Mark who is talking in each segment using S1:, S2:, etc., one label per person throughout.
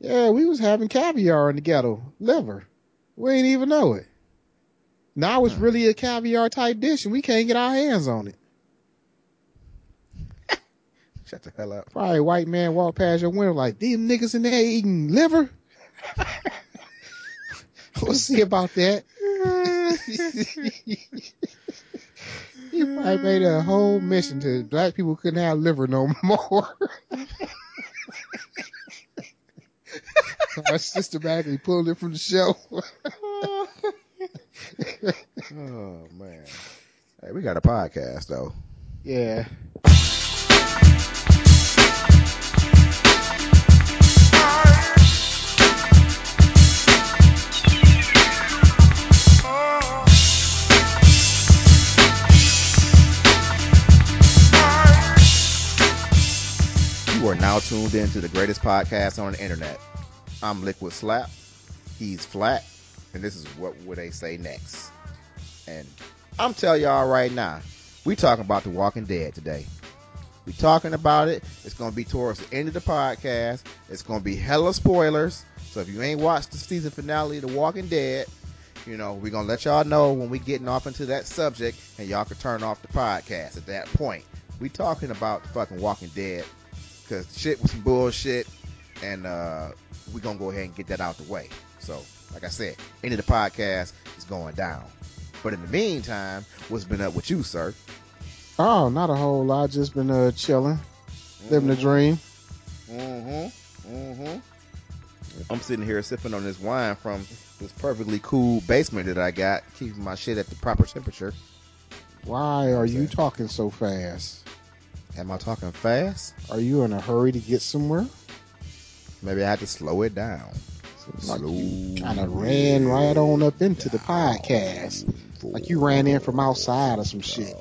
S1: Yeah, we was having caviar in the ghetto, liver. We ain't even know it. Now it's really a caviar type dish and we can't get our hands on it.
S2: Shut the hell up.
S1: Probably a white man walk past your window like, these niggas in there eating liver? we'll see about that. he probably made a whole mission to black people couldn't have liver no more. so I systematically pulled it from the shelf.
S2: Oh man. Hey, we got a podcast though.
S1: yeah.
S2: You are now tuned in to the greatest podcast on the internet. I'm Liquid Slap. He's Flat. And this is what would they say next. And I'm telling y'all right now, we talking about The Walking Dead today. We talking about it. It's going to be towards the end of the podcast. It's going to be hella spoilers. So if you ain't watched the season finale of The Walking Dead, you know, we're going to let y'all know when we getting off into that subject and y'all can turn off the podcast at that point. We talking about the fucking Walking Dead because shit was some bullshit and uh we're gonna go ahead and get that out the way. So like i said end of the podcast is going down. But in the meantime what's been up with you sir?
S1: Oh, not a whole lot. Just been uh chilling, living the dream.
S2: mm-hmm. Mm-hmm. I'm sitting here sipping on this wine from this perfectly cool basement that i got keeping my shit at the proper temperature.
S1: Why are you talking so fast?
S2: am i talking fast?
S1: Are you in a hurry to get somewhere?
S2: Maybe i had to slow it down
S1: Seems like
S2: Slow
S1: you kind of ran right on up into the podcast. Like you ran in from outside or some shit.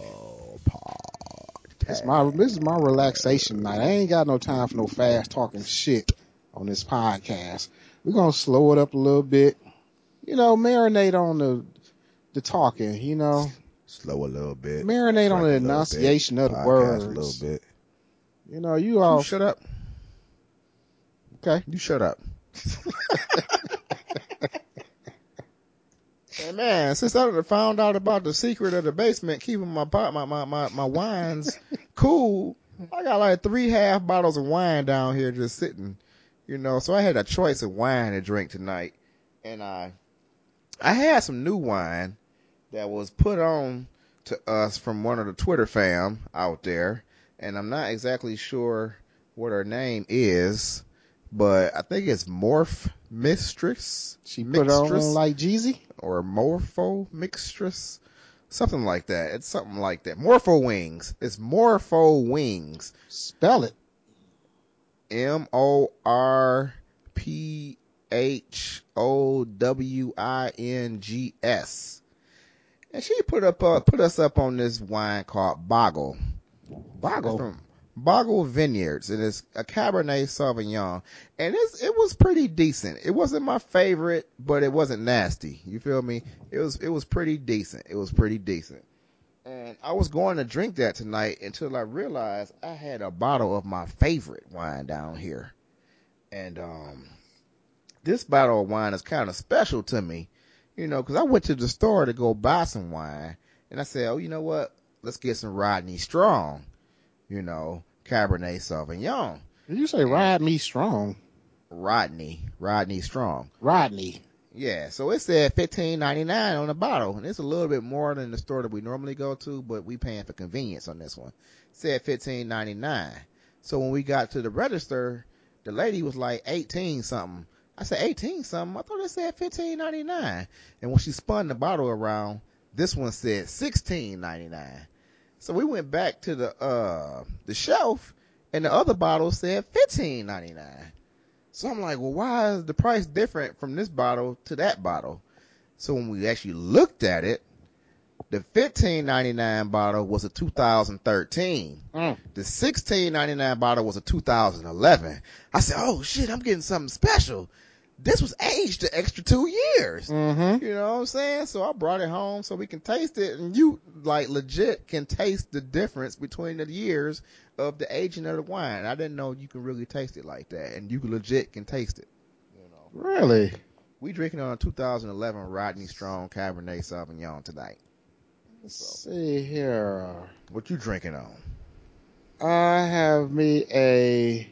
S1: It's my this is my relaxation night. I ain't got no time for no fast talking shit on this podcast. We're gonna slow it up a little bit. You know, marinate on the the talking, you know.
S2: slow a little bit
S1: Marinate on the
S2: a little bit,
S1: enunciation of the
S2: podcast
S1: words.
S2: a little bit
S1: You know, you
S2: you
S1: all
S2: shut up
S1: okay.
S2: You shut up. Hey man, since I found out about the secret of the basement keeping my pot, my, my, my, my wines cool, I got like three half bottles of wine down here just sitting, you know, so I had a choice of wine to drink tonight. And I, I had some new wine that was put on to us from one of the Twitter fam out there. And I'm not exactly sure what her name is, but I think it's Morph Mistress.
S1: She put on
S2: Mixtress
S1: like Jeezy.
S2: or Morpho Mixtress. Something like that. It's something like that. Morpho Wings. It's Morpho Wings.
S1: Spell it.
S2: M O R P H O W I N G S. And she put up uh, put us up on this wine called Bogle.
S1: Bogle.
S2: From Bogle Vineyards. and it's a Cabernet Sauvignon. And it was pretty decent. It wasn't my favorite, but it wasn't nasty. You feel me? It was, it was pretty decent. It was pretty decent. And I was going to drink that tonight until I realized I had a bottle of my favorite wine down here. And, um, this bottle of wine is kind of special to me, you know, cause I went to the store to go buy some wine and I said, Oh, you know what? Let's get some Rodney Strong, you know, Cabernet Sauvignon.
S1: Did you say me strong?
S2: Rodney, Rodney Strong.
S1: Rodney.
S2: Yeah, so it said fifteen ninety nine on the bottle, and it's a little bit more than the store that we normally go to, but we paying for convenience on this one. It said fifteen ninety nine. So when we got to the register, the lady was like eighteen something. I said eighteen something. I thought it said fifteen ninety nine. And when she spun the bottle around, this one said sixteen ninety nine. So we went back to the uh the shelf, and the other bottle said fifteen ninety nine. So I'm like, well, why is the price different from this bottle to that bottle? So when we actually looked at it, the 15.99 bottle was a 2013.
S1: Mm.
S2: The 16.99 bottle was a 2011. I said, oh shit, I'm getting something special. This was aged the extra two years.
S1: Mm-hmm.
S2: You know what I'm saying? So I brought it home so we can taste it and you like legit can taste the difference between the years of the aging of the wine. I didn't know you can really taste it like that and you legit can taste it. You know?
S1: Really?
S2: We drinking on a 2011 Rodney Strong Cabernet Sauvignon tonight.
S1: Let's see here.
S2: What you drinking on?
S1: I have me a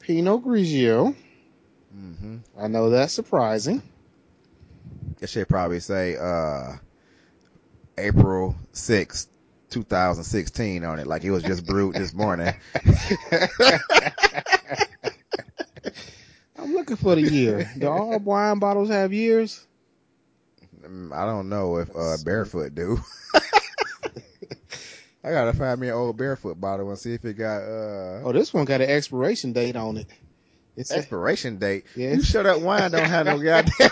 S1: Pinot Grigio.
S2: Mm-hmm.
S1: I know that's surprising.
S2: It should probably say uh April 6th, 2016 on it, like it was just brewed this morning.
S1: I'm looking for the year. Do all wine bottles have years?
S2: Mm, I don't know if uh Barefoot do. I gotta find me an old Barefoot bottle and see if it got uh
S1: Oh, this one got an expiration date on it. It's a,
S2: expiration date.
S1: Yeah.
S2: You sure that wine don't have no goddamn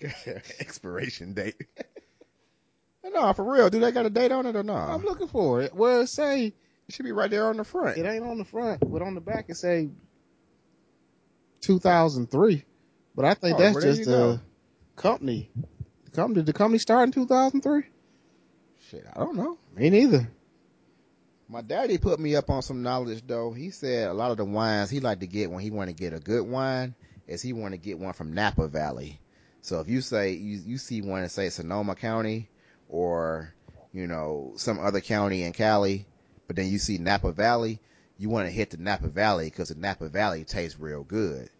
S2: expiration date? no, for real. Do they got a date on it or not?
S1: I'm looking for it. Well, it say
S2: It should be right there on the front.
S1: it ain't on the front, but on the back it say 2003. But I think
S2: Oh,
S1: that's just the company. The company did the company start in 2003?
S2: Shit, I don't know.
S1: Me neither.
S2: My daddy put me up on some knowledge though. He said a lot of the wines he like to get when he want to get a good wine is he want to get one from Napa Valley. So if you say you you see one in say Sonoma County or you know some other county in Cali, but then you see Napa Valley, you want to hit the Napa Valley because the Napa Valley tastes real good.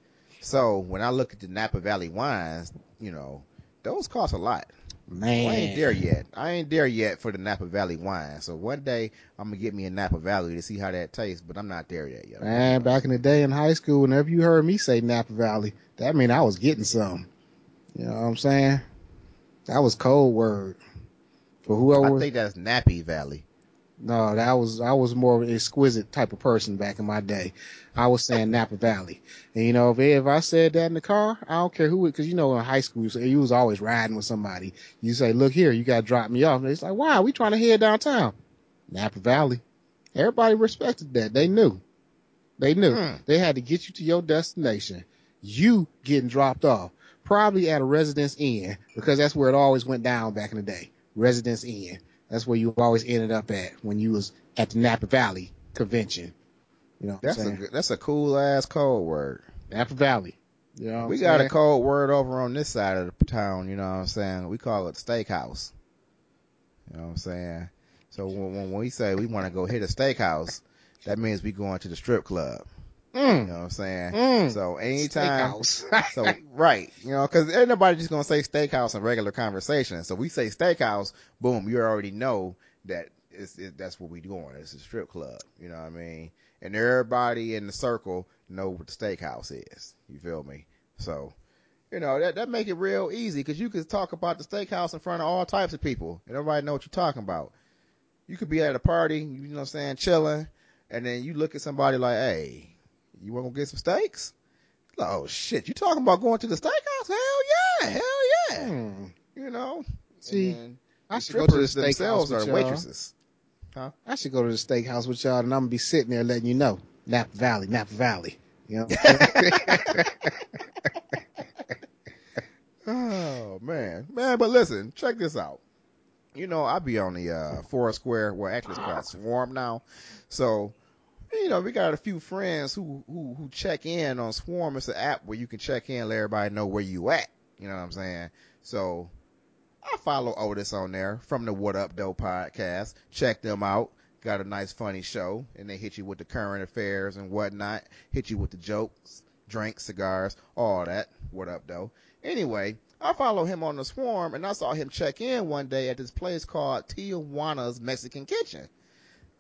S2: So when I look at the Napa Valley wines, you know those cost a lot.
S1: Man.
S2: I ain't there yet. I ain't there yet for the Napa Valley wine. So one day I'm gonna get me a Napa Valley to see how that tastes, but I'm not there yet. Yet.
S1: Man, back in the day in high school, whenever you heard me say Napa Valley, that mean I was getting some. You know what I'm saying? That was code word. For whoever
S2: I
S1: was,
S2: think that's Nappy Valley.
S1: No, that was, I was more of an exquisite type of person back in my day. I was saying Napa Valley. And you know, if, if I said that in the car, I don't care who would, cause you know, in high school, you was always riding with somebody. You say, look here, you gotta drop me off. And it's like, why? We trying to head downtown. Napa Valley. Everybody respected that. They knew. They knew.
S2: Hmm.
S1: They had to get you to your destination. You getting dropped off. Probably at a residence inn, because that's where it always went down back in the day. Residence inn. That's where you always ended up at when you was at the Napa Valley convention. You know
S2: That's a that's a cool ass code word.
S1: Napa Valley. You know
S2: we got
S1: saying?
S2: a code word over on this side of the town. You know what I'm saying? We call it steakhouse. You know what I'm saying? So when, when we say we want to go hit a steakhouse, that means we going to the strip club. You
S1: Mm,
S2: know what I'm saying?
S1: mm.
S2: So anytime
S1: Steakhouse.
S2: So right, you know, because ain't nobody just gonna say steakhouse in regular conversation. So we say steakhouse, boom, you already know that it's, it, that's what we doing. It's a strip club. You know what I mean? And everybody in the circle know what the steakhouse is. You feel me? So, you know that that make it real easy because you can talk about the steakhouse in front of all types of people, and everybody know what you're talking about. You could be at a party, you know what I'm saying, chilling, and then you look at somebody like, hey, you want to get some steaks? Like, Oh shit! You talking about going to the steakhouse? Hell yeah! Hell yeah!
S1: Hmm.
S2: You know.
S1: See, I should go to the steakhouse with y'all.
S2: waitresses.
S1: I should go to the steakhouse with y'all, and I'm gonna be sitting there letting you know Napa Valley, Napa Valley. You know,
S2: Oh man, man! But listen, check this out. You know, I be on the uh, Foursquare, well, actually it's called Swarm now. So, you know, we got a few friends who who who check in on Swarm. It's an app where you can check in, let everybody know where you at. You know what I'm saying? So, I follow Otis on there from the What Up Doe podcast. Check them out. Got a nice, funny show, and they hit you with the current affairs and whatnot. Hit you with the jokes, drinks, cigars, all that. What up, though? Anyway, I follow him on the swarm, and I saw him check in one day at this place called Tijuana's Mexican Kitchen.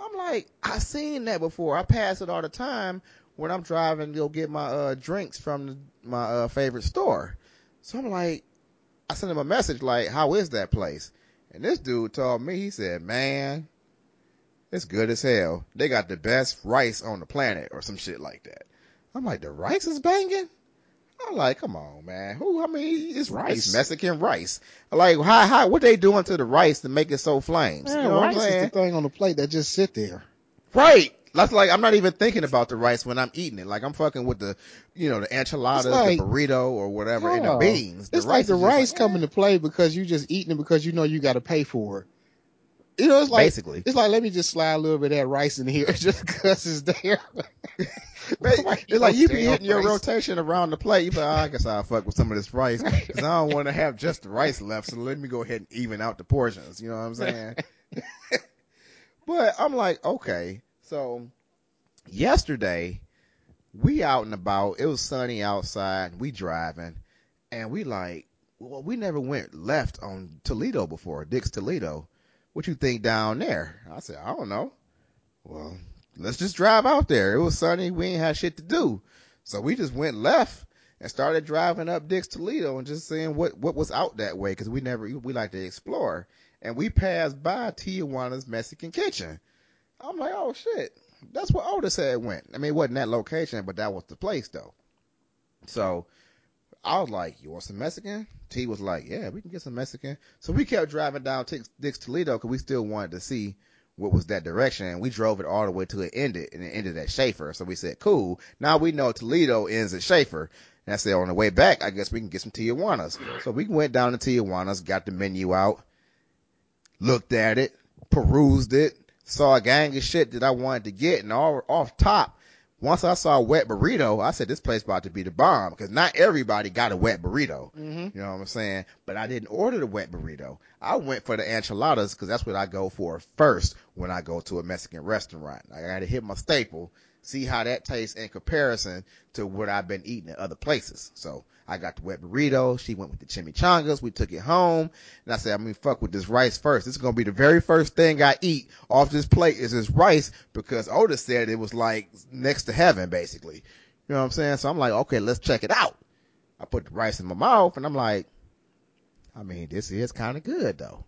S2: I'm like, I seen that before. I pass it all the time when I'm driving to go get my uh, drinks from my uh, favorite store. So I'm like, I sent him a message like, "How is that place?" And this dude told me, he said, "Man, it's good as hell. They got the best rice on the planet, or some shit like that." I'm like, "The rice is banging." I'm like, "Come on, man. Who? I mean, it's rice,
S1: it's
S2: Mexican rice. Like, how, how, what they doing to the rice to make it so flames?
S1: Man,
S2: you know
S1: rice is the thing on the plate that just sit there.
S2: Right. That's like I'm not even thinking about the rice when I'm eating it. Like I'm fucking with the, you know, the enchiladas,
S1: like-
S2: the burrito, or whatever, and the beans. The
S1: It's like the rice
S2: like,
S1: coming eh. to play because you just eating it because you know you got to pay for it. You know, it's like
S2: basically.
S1: it's like let me just slide a little bit of that rice in here just because it's there.
S2: It's like you be hitting your rotation around the plate. You be like, oh, I guess I'll fuck with some of this rice because I don't want to have just the rice left. So let me go ahead and even out the portions. You know what I'm saying? but I'm like, okay. So yesterday we out and about. It was sunny outside. We driving and we like, well, we never went left on Toledo before, Dix Toledo. What you think down there? I said, I don't know. Well, let's just drive out there. It was sunny. We ain't had shit to do. So we just went left and started driving up Dix Toledo and just seeing what, what was out that way. Cause we never, we like to explore and we passed by Tijuana's Mexican kitchen. I'm like, oh shit. That's where Otis had went. I mean, it wasn't that location, but that was the place though. So I was like, you want some Mexican? T was like, yeah, we can get some Mexican. So we kept driving down Dix, Dix Toledo because we still wanted to see what was that direction. And we drove it all the way till it ended and it ended at Schaefer. So we said, cool. Now we know Toledo ends at Schaefer. And I said, on the way back, I guess we can get some Tijuanas. So we went down to Tijuanas, got the menu out, looked at it, perused it, saw a gang of shit that I wanted to get. And all off top, once I saw a wet burrito, I said, this place about to be the bomb because not everybody got a wet burrito.
S1: hmm
S2: You know what I'm saying? But I didn't order the wet burrito. I went for the enchiladas because that's what I go for first when I go to a Mexican restaurant. I got to hit my staple, see how that tastes in comparison to what I've been eating at other places. So I got the wet burrito. She went with the chimichangas. We took it home and I said, going to fuck with this rice first. This is going to be the very first thing I eat off this plate is this rice because Otis said it was like next to heaven, basically. You know what I'm saying? So I'm like, okay, let's check it out. I put the rice in my mouth and I'm like, I mean, this is kind of good though.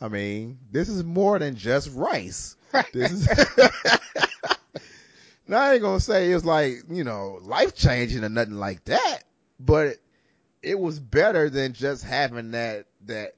S2: I mean, this is more than just rice. This is, now I ain't gonna say it was like, you know, life changing or nothing like that, but it was better than just having that, that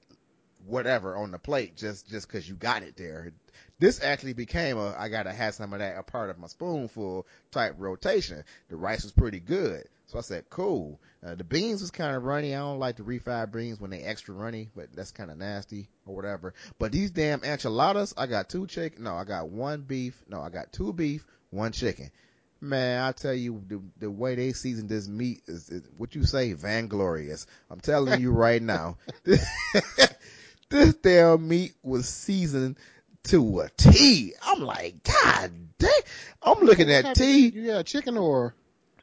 S2: whatever on the plate just, just cause you got it there. This actually became a, I gotta have some of that a part of my spoonful type rotation. The rice was pretty good. So I said, cool. Uh, the beans was kind of runny. I don't like the refried beans when they extra runny, but that's kind of nasty or whatever. But these damn enchiladas, I got two chicken. No, I got one beef. No, I got two beef, one chicken. Man, I tell you, the, the way they season this meat is, is what you say, vainglorious. I'm telling you right now, this damn meat was seasoned to a T. I'm like, God dang. I'm looking at T.
S1: You got chicken or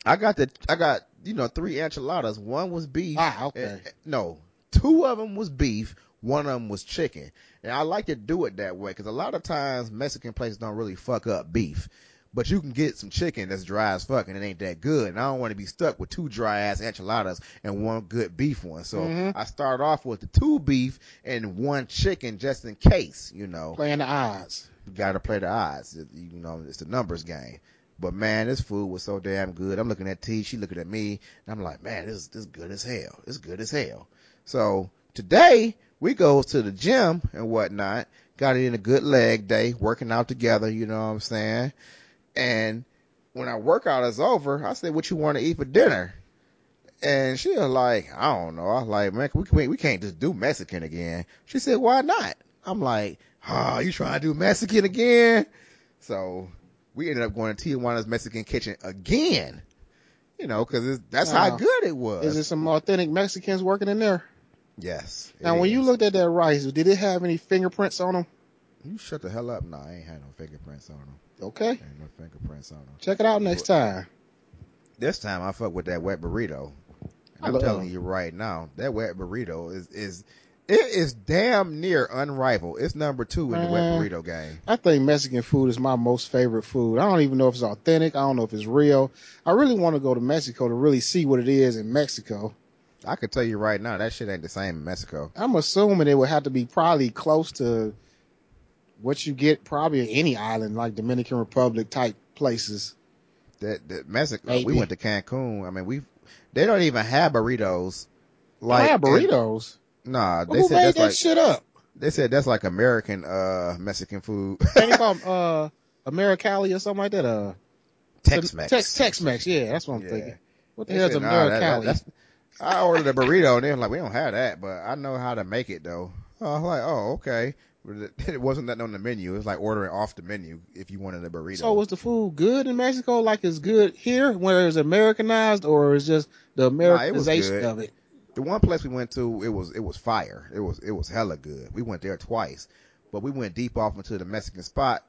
S2: I got the, I got, you know, three enchiladas. One was beef.
S1: ah okay.
S2: Eh, no, two of them was beef. One of them was chicken. And I like to do it that way because a lot of times Mexican places don't really fuck up beef. But you can get some chicken that's dry as fuck and it ain't that good. And I don't want to be stuck with two dry ass enchiladas and one good beef one. So
S1: Mhm.
S2: I start off with the two beef and one chicken just in case, you know
S1: Playing the odds.
S2: you gotta play the odds. You know, it's the numbers game. But man, this food was so damn good. I'm looking at T, she looking at me, and I'm like, man, this this is good as hell. It's good as hell. So today we go to the gym and whatnot. Got it in a good leg day, working out together. You know what I'm saying? And when our workout is over, I said, "What you want to eat for dinner?" And she was like, "I don't know." I was like, "Man, we can't we can't just do Mexican again." She said, "Why not?" I'm like, "Oh, you trying to do Mexican again?" So we ended up going to Tijuana's Mexican kitchen again. You know, because that's how good it was.
S1: Is there some authentic Mexicans working in there?
S2: yes.
S1: Now, when you looked at that rice, did it have any fingerprints on them?
S2: you shut the hell up. No, I ain't had no fingerprints on them.
S1: Okay,
S2: no fingerprints on them.
S1: check it out next time.
S2: This time I fuck with that wet burrito. I'm telling you right now, that wet burrito is is it is damn near unrivaled. It's number two in the wet burrito game.
S1: I think Mexican food is my most favorite food. I don't even know if it's authentic. I don't know if it's real. I really want to go to Mexico to really see what it is in Mexico.
S2: I could tell you right now, that shit ain't the same in Mexico.
S1: I'm assuming it would have to be probably close to what you get probably in any island like Dominican Republic type places.
S2: That that Mexico,
S1: Maybe.
S2: we went to Cancun. I mean, we they don't even have burritos.
S1: Like, have burritos.
S2: nah, they
S1: Who
S2: said
S1: made
S2: that's
S1: that
S2: like
S1: shit up?
S2: they said that's like American uh Mexican food.
S1: Ain't called uh, Americali or something like that? Uh,
S2: Tex-Mex.
S1: Tex Tex Mex. Yeah, that's what I'm
S2: Yeah.
S1: thinking. What the
S2: They
S1: hell's
S2: said, nah, that- that- I ordered a burrito and they're like, we don't have that, but I know how to make it though. I was like, oh, okay. It- It wasn't nothing on the menu. It was like ordering off the menu if you wanted a burrito.
S1: So was the food good in Mexico like it's good here, whether it's Americanized, or it's just the
S2: it was
S1: Americanization of it?
S2: the one place we went to, it was it was fire. It was it was hella good. We went there twice, but we went deep off into the Mexican spot,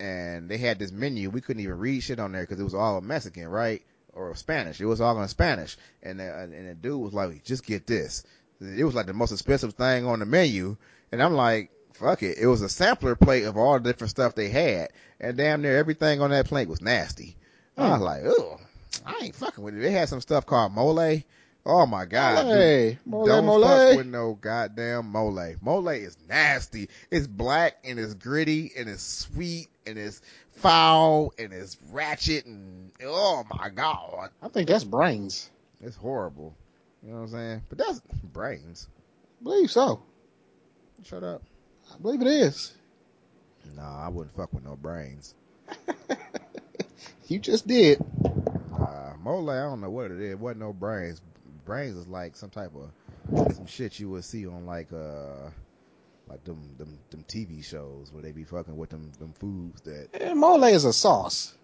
S2: and they had this menu. We couldn't even read shit on there because it was all Mexican, right? Or Spanish. It was all in Spanish, and uh, the, and the dude was like, "Just get this." It was like the most expensive thing on the menu, and I'm like, "Fuck it." It was a sampler plate of all the different stuff they had, and damn near everything on that plate was nasty. I hmm. was like, "Oh, I ain't fucking with it." They had some stuff called mole. Oh my god.
S1: Hey, mole,
S2: Don't
S1: mole.
S2: fuck with no goddamn mole. Mole is nasty. It's black and it's gritty and it's sweet and it's foul and it's ratchet and oh my god,
S1: I think that's brains.
S2: it's horrible. You know what I'm saying? But that's brains.
S1: I believe so.
S2: Shut up.
S1: I believe it is.
S2: Nah, I wouldn't fuck with no brains.
S1: You just did.
S2: Nah, mole. I don't know what it is. Wasn't no brains. Brains is like some type of some shit you would see on like uh like them them them TV shows where they be fucking with them them foods that
S1: Eh, mole is a sauce.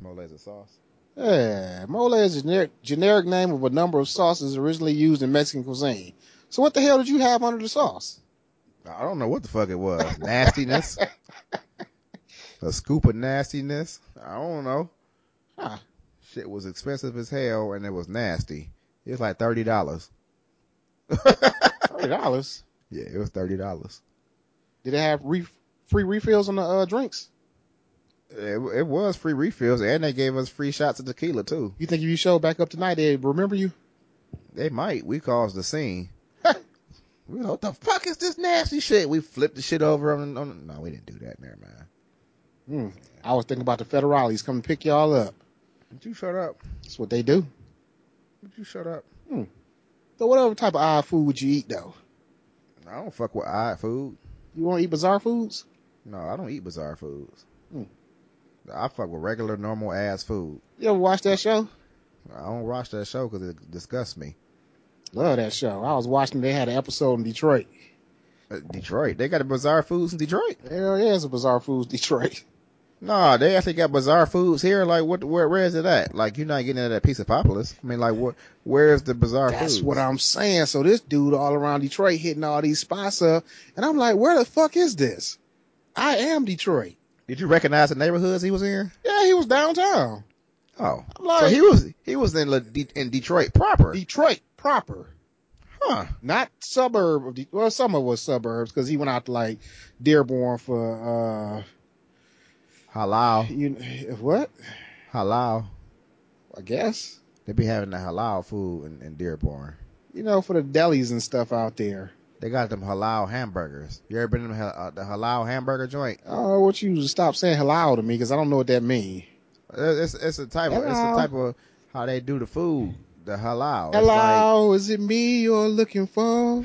S2: mole is a sauce.
S1: Yeah, mole is a generic, generic name of a number of sauces originally used in Mexican cuisine. So what the hell did you have under the sauce?
S2: I don't know what the fuck it was. Nastiness. a scoop of nastiness. I don't know.
S1: Huh.
S2: Shit was expensive as hell and it was nasty. It was like thirty dollars.
S1: Thirty dollars.
S2: Yeah, it was thirty dollars.
S1: Did it have re- free refills on the uh, drinks?
S2: It, it was free refills and they gave us free shots of tequila too.
S1: You think if you show back up tonight, they'd remember you?
S2: They might. We caused the scene. Know what the fuck is this nasty shit? We flipped the shit over on. on no, we didn't do that. Never mind.
S1: Hmm. I was thinking about the federales coming to pick y'all up.
S2: Would you shut up?
S1: That's what they do.
S2: Would you shut up?
S1: So what other type of odd food would you eat though?
S2: I don't fuck with odd food.
S1: You want to eat bizarre foods?
S2: No, I don't eat bizarre foods.
S1: Hmm.
S2: I fuck with regular, normal ass food.
S1: You ever watch that show?
S2: I don't watch that show because it disgusts me.
S1: Love that show. I was watching. They had an episode in Detroit.
S2: Uh, Detroit, they got the bizarre foods in Detroit.
S1: Hell yeah, it's a bizarre foods Detroit.
S2: Nah, they actually got bizarre foods here. Like, what? Where? Where is it at? Like, you're not getting that piece of Populis. I mean, like, what? Where's the bizarre
S1: That's
S2: foods?
S1: what I'm saying. So this dude all around Detroit hitting all these spots up, and I'm like, where the fuck is this? I am Detroit.
S2: Did you recognize the neighborhoods he was in?
S1: Yeah, he was downtown.
S2: Oh,
S1: like,
S2: so he was he was in in Detroit proper.
S1: Detroit proper,
S2: Huh?
S1: not suburb of. De- well, some of it was suburbs because he went out to like Dearborn for uh,
S2: Halal,
S1: you what?
S2: halal.
S1: I guess
S2: They be having the halal food in, in Dearborn.
S1: you know for the delis and stuff out there.
S2: They got them halal hamburgers. You ever been to the, uh, the halal hamburger joint?
S1: Oh, what you stop saying halal to me because I don't know what that means.
S2: It's it's a type of it's a type of how they do the food. The halal. It's
S1: Hello, is it me you're looking for?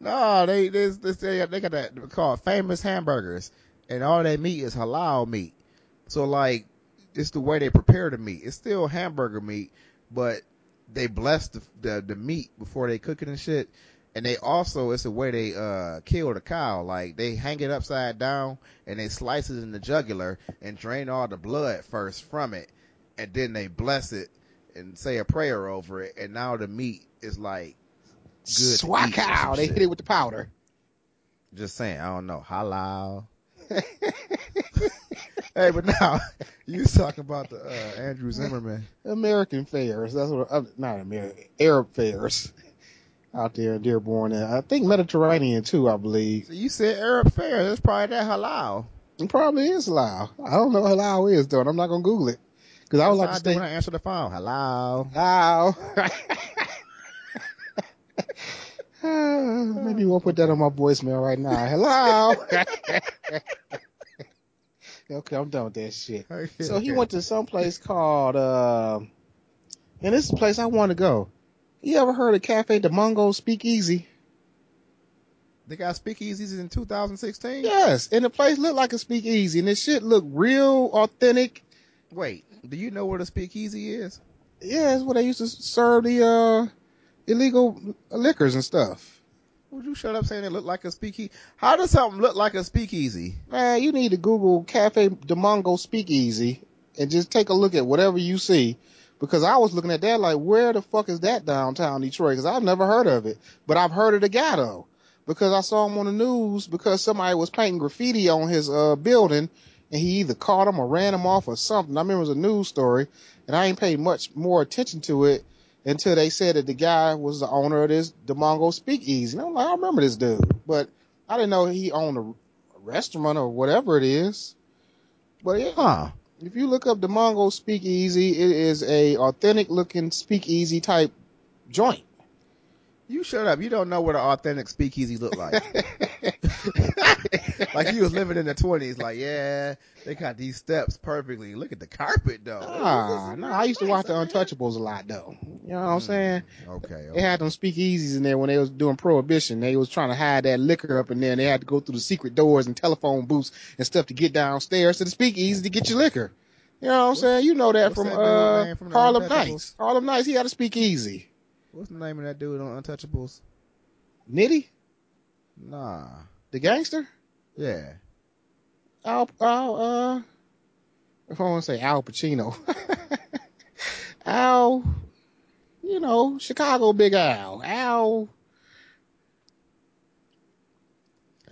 S2: no, they they they, they, they got that called famous hamburgers, and all they meat is halal meat. So like, it's the way they prepare the meat. It's still hamburger meat, but they bless the, the the meat before they cook it and shit. And they also it's the way they uh kill the cow. Like they hang it upside down and they slice it in the jugular and drain all the blood first from it, and then they bless it and say a prayer over it. And now the meat is like good. to eat or some
S1: Swackow. They
S2: shit.
S1: hit it with the powder.
S2: Just saying, I don't know. Halal. hey, but now you was talking about the uh, Andrew Zimmerman.
S1: American fares. That's what, uh, not American, Arab fares out there in Dearborn. And I think Mediterranean too, I believe.
S2: So you said Arab fare. That's probably that halal.
S1: It probably is halal. I don't know what halal is though, and I'm not going to Google it. Cause I would like to
S2: That's how I do
S1: stay.
S2: when I answer the phone. hello,
S1: Hello. Maybe won't put that on my voicemail right now. Hello. okay, I'm done with that shit. So he went to some place called, uh, and this is a place I want to go. You ever heard of Cafe D'Mongo Speakeasy?
S2: They got speakeasies in 2016.
S1: Yes, and the place looked like a speakeasy, and this shit looked real authentic.
S2: Wait, do you know where the speakeasy is?
S1: Yeah, it's where they used to serve the uh illegal liquors and stuff.
S2: Would you shut up saying it looked like a speakeasy? How does something look like a speakeasy?
S1: Man, you need to Google Cafe D'Mongo Speakeasy and just take a look at whatever you see. Because I was looking at that like, where the fuck is that downtown Detroit? Because I've never heard of it, but I've heard of the though. Because I saw him on the news because somebody was painting graffiti on his uh, building, and he either caught him or ran him off or something. I remember it was a news story, and I ain't paid much more attention to it until they said that the guy was the owner of this D'Mongo Speakeasy. And I'm like, I remember this dude, but I didn't know he owned a restaurant or whatever it is. But yeah,
S2: Huh.
S1: if you look up D'Mongo Speakeasy, it is a authentic looking speakeasy type joint.
S2: You shut up. You don't know what an authentic speakeasy look like. like he was living in the twenties. Like, yeah, they got these steps perfectly. Look at the carpet though.
S1: Ah, no, I used to watch the Untouchables a lot though. You know what I'm saying?
S2: Okay.
S1: They had them speakeasies in there when they was doing prohibition. They was trying to hide that liquor up in there and they had to go through the secret doors and telephone booths and stuff to get downstairs to the speakeasy to get your liquor. You know what I'm saying? You know that from,
S2: that dude
S1: uh,
S2: from
S1: Harlem Nights. Harlem Nights, he had a speakeasy.
S2: What's the name of that dude on Untouchables?
S1: Nitti,
S2: Nah.
S1: the gangster?
S2: Yeah.
S1: Al, Al, uh, if I want to say Al Pacino. Al, you know, Chicago Big Al. Al,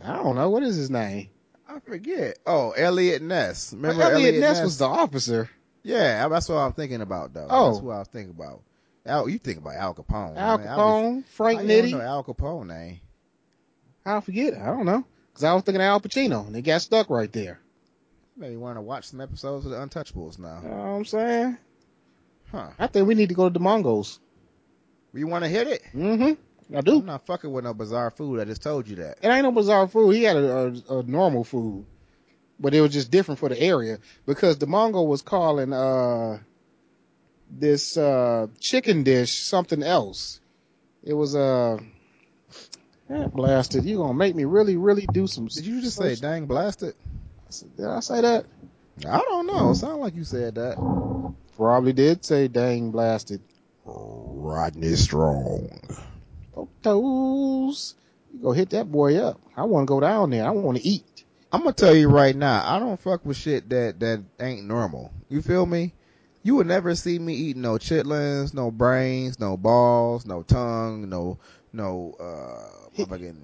S1: I don't know. What is his name?
S2: I forget. Oh, Eliot Ness. Remember
S1: Eliot,
S2: Eliot,
S1: Ness was the officer.
S2: Yeah, that's what I'm thinking about though.
S1: Oh.
S2: That's what I was thinking about. Al, you think about Al Capone?
S1: Al. Capone, Frank
S2: don't know
S1: Nitti.
S2: Al Capone name?
S1: I forget. I don't know. Cause I was thinking of Al Pacino and they got stuck right there.
S2: Maybe want to watch some episodes of the Untouchables now.
S1: You know what I'm saying?
S2: Huh?
S1: I think we need to go to the Mongos.
S2: You want to hit it?
S1: Mm-hmm. I do.
S2: I'm not fucking with no bizarre food. I just told you that.
S1: It ain't no bizarre food. He had a, a, a normal food, but it was just different for the area because the Mongo was calling uh this uh chicken dish something else. It was uh eh, blasted. You gonna make me really, really do some?
S2: Did you just say dang blasted?
S1: Did I say that?
S2: I don't know. It sounded like you said that.
S1: Probably did say dang blasted.
S2: Rodney Strong.
S1: Poke toes. You go hit that boy up. I want to go down there. I want to eat.
S2: I'm gonna tell you right now, I don't fuck with shit that that ain't normal. You feel me? You would never see me eating no chitlins, no brains, no balls, no tongue, no no uh motherfucking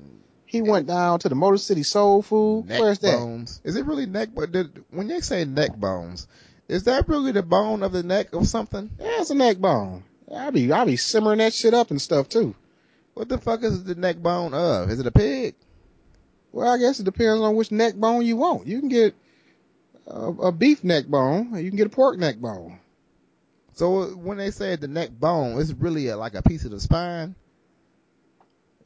S1: He went down to the Motor City Soul Food.
S2: neck
S1: Where's that?
S2: bones. Is it really neck? But did, when they say neck bones, is that really the bone of the neck or something?
S1: Yeah, it's a neck bone. I be I be simmering that shit up and stuff too.
S2: What the fuck is the neck bone of? Is it a pig?
S1: Well, I guess it depends on which neck bone you want. You can get a, a beef neck bone, you can get a pork neck bone.
S2: So when they say the neck bone, it's really a, like a piece of the spine.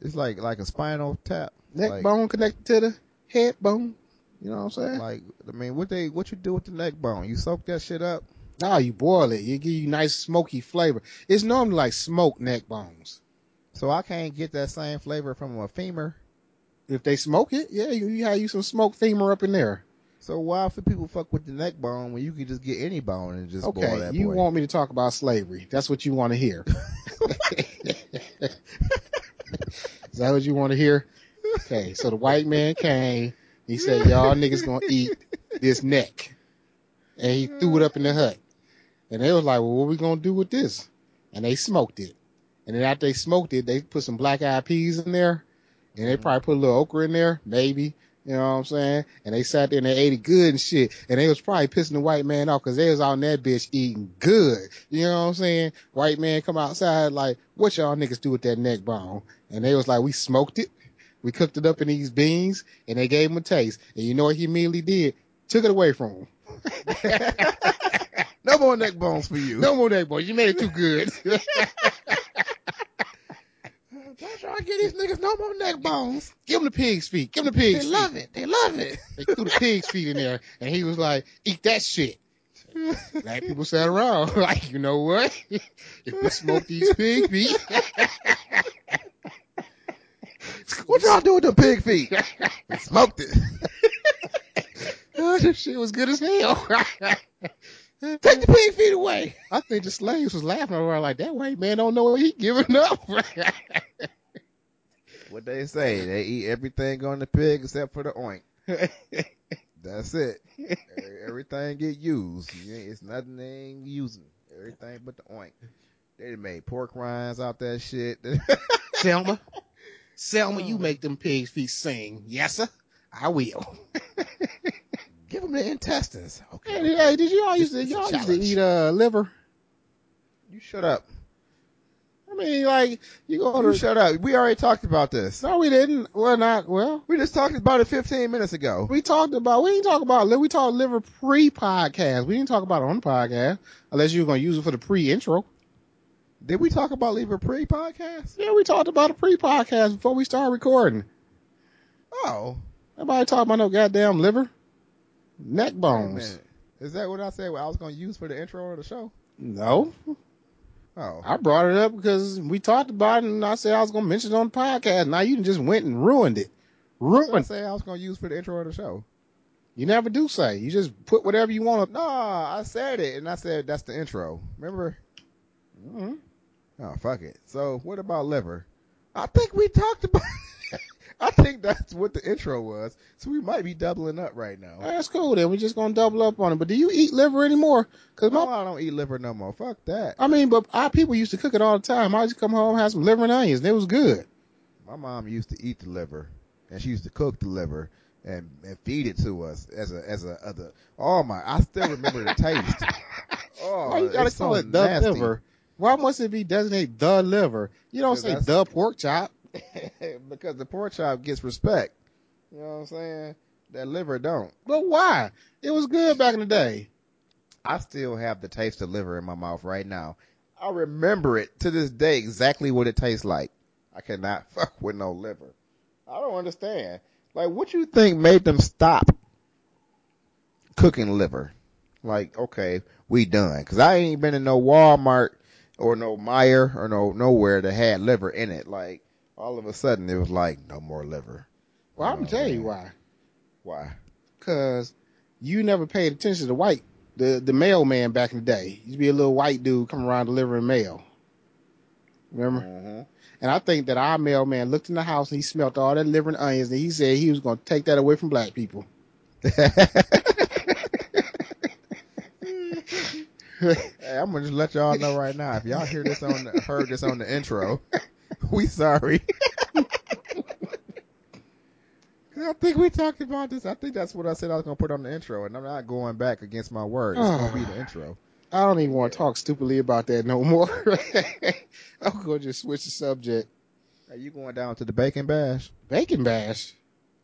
S2: It's like like a spinal tap.
S1: Neck
S2: Like-
S1: bone connected to the head bone. You know what I'm saying?
S2: Like I mean, what they what you do with the neck bone? You soak that shit up.
S1: Nah, you boil it. You give you nice smoky flavor. It's normally like smoked neck bones.
S2: So I can't get that same flavor from a femur.
S1: If they smoke it, yeah, you, you have you some smoked femur up in there.
S2: So why for people fuck with the neck bone when you can just get any bone and just boil
S1: Okay,
S2: that
S1: you
S2: boy?
S1: want me to talk about slavery? That's what you want to hear. Is that what you want to hear? Okay, so the white man came. He said, "Y'all niggas gonna eat this neck," and he threw it up in the hut. And they was like, "Well, what we gonna do with this?" And they smoked it. And then after they smoked it, they put some black eyed peas in there, and they probably put a little okra in there, maybe. You know what I'm saying? And they sat there and they ate it good and shit. And they was probably pissing the white man off because they was on that bitch eating good. You know what I'm saying? White man come outside like, what y'all niggas do with that neck bone? And they was like, we smoked it. We cooked it up in these beans and they gave him a taste. And you know what he immediately did? Took it away from him.
S2: no more neck bones for you.
S1: No more neck bones. You made it too good.
S2: Try to get these niggas no more neck bones.
S1: Give him the pig's feet. Give him the pig's
S2: They
S1: feet.
S2: love it. They love it.
S1: They threw the pig's feet in there, and he was like, "Eat that shit." Black people sat around like, you know what? if we smoke these pig feet,
S2: What y'all do with the pig feet? They smoked it.
S1: this shit was good as hell.
S2: Take the pig feet away.
S1: I think the slaves was laughing around like that white man don't know what he giving up.
S2: what they say. They eat everything on the pig except for the oink. That's it. Everything get used. It's nothing they ain't using. Everything but the oink. They made pork rinds out that shit.
S1: Selma, Selma, you uh. make them pigs feet sing. Yes, sir. I will.
S2: Give them the intestines. Okay.
S1: Hey, hey, did you all used to y'all used to eat uh liver?
S2: You shut up.
S1: I mean, like you go
S2: You
S1: to
S2: shut up. We already talked about this.
S1: no, we didn't. Well, not well.
S2: We just talked about it 15 minutes ago.
S1: We talked about we didn't talk about liver. We talked liver pre podcast. We didn't talk about it on the podcast unless you were gonna use it for the pre intro.
S2: Did we talk about Liver Pre podcast?
S1: Yeah, we talked about a pre podcast before we started recording.
S2: Oh.
S1: Nobody talking about no goddamn liver, neck bones.
S2: Is that what I said What I was going to use for the intro of the show?
S1: No,
S2: Oh.
S1: I brought it up because we talked about it, and I said I was gonna mention it on the podcast. Now you just went and ruined it.
S2: I
S1: Ruined.
S2: say I was going to use for the intro of the show?
S1: You never do say. You just put whatever you want up.
S2: No, I said it, and I said that's the intro. Remember?
S1: to. Mhm.
S2: Oh, fuck it. So, what about liver? I think we talked about I think that's what the intro was. So we might be doubling up right now.
S1: That's cool. Then we're just gonna double up on it. But do you eat liver anymore? Cause my
S2: No, I don't eat liver no more. Fuck that.
S1: I mean, but our people used to cook it all the time. I just come home, have some liver and onions, and it was good.
S2: My mom used to eat the liver, and she used to cook the liver and, and feed it to us as a as a other. Oh my! I still remember the taste. Oh,
S1: Why you gotta call
S2: so
S1: it the
S2: nasty.
S1: liver? Why must it be designated the liver? You don't say the pork chop.
S2: because the pork chop gets respect. You know what I'm saying? That liver don't.
S1: But why? It was good back in the day.
S2: I still have the taste of liver in my mouth right now. I remember it to this day exactly what it tastes like. I cannot fuck with no liver. I don't understand. Like, what you think made them stop cooking liver? Like, okay, we done. Cause I ain't been in no Walmart or no Meijer or no nowhere that had liver in it. Like, all of a sudden it was like, no more liver.
S1: Well, I'm gonna tell you why.
S2: Why?
S1: Cause you never paid attention to the white, the the mailman back in the day. To be a little white dude coming around delivering mail. Remember?
S2: Mm-hmm.
S1: And I think that our mailman looked in the house and he smelt all that liver and onions and he said he was gonna take that away from black people.
S2: Hey, I'm gonna just let y'all know right now. If y'all hear this on the, heard this on the intro, we sorry. I think we talked about this. I think that's what I said I was gonna put on the intro, and I'm not going back against my word. It's gonna be the ah. intro.
S1: I don't even want to talk stupidly about that no more. I'm gonna just switch the subject.
S2: Are you going down to the bacon bash?
S1: Bacon bash.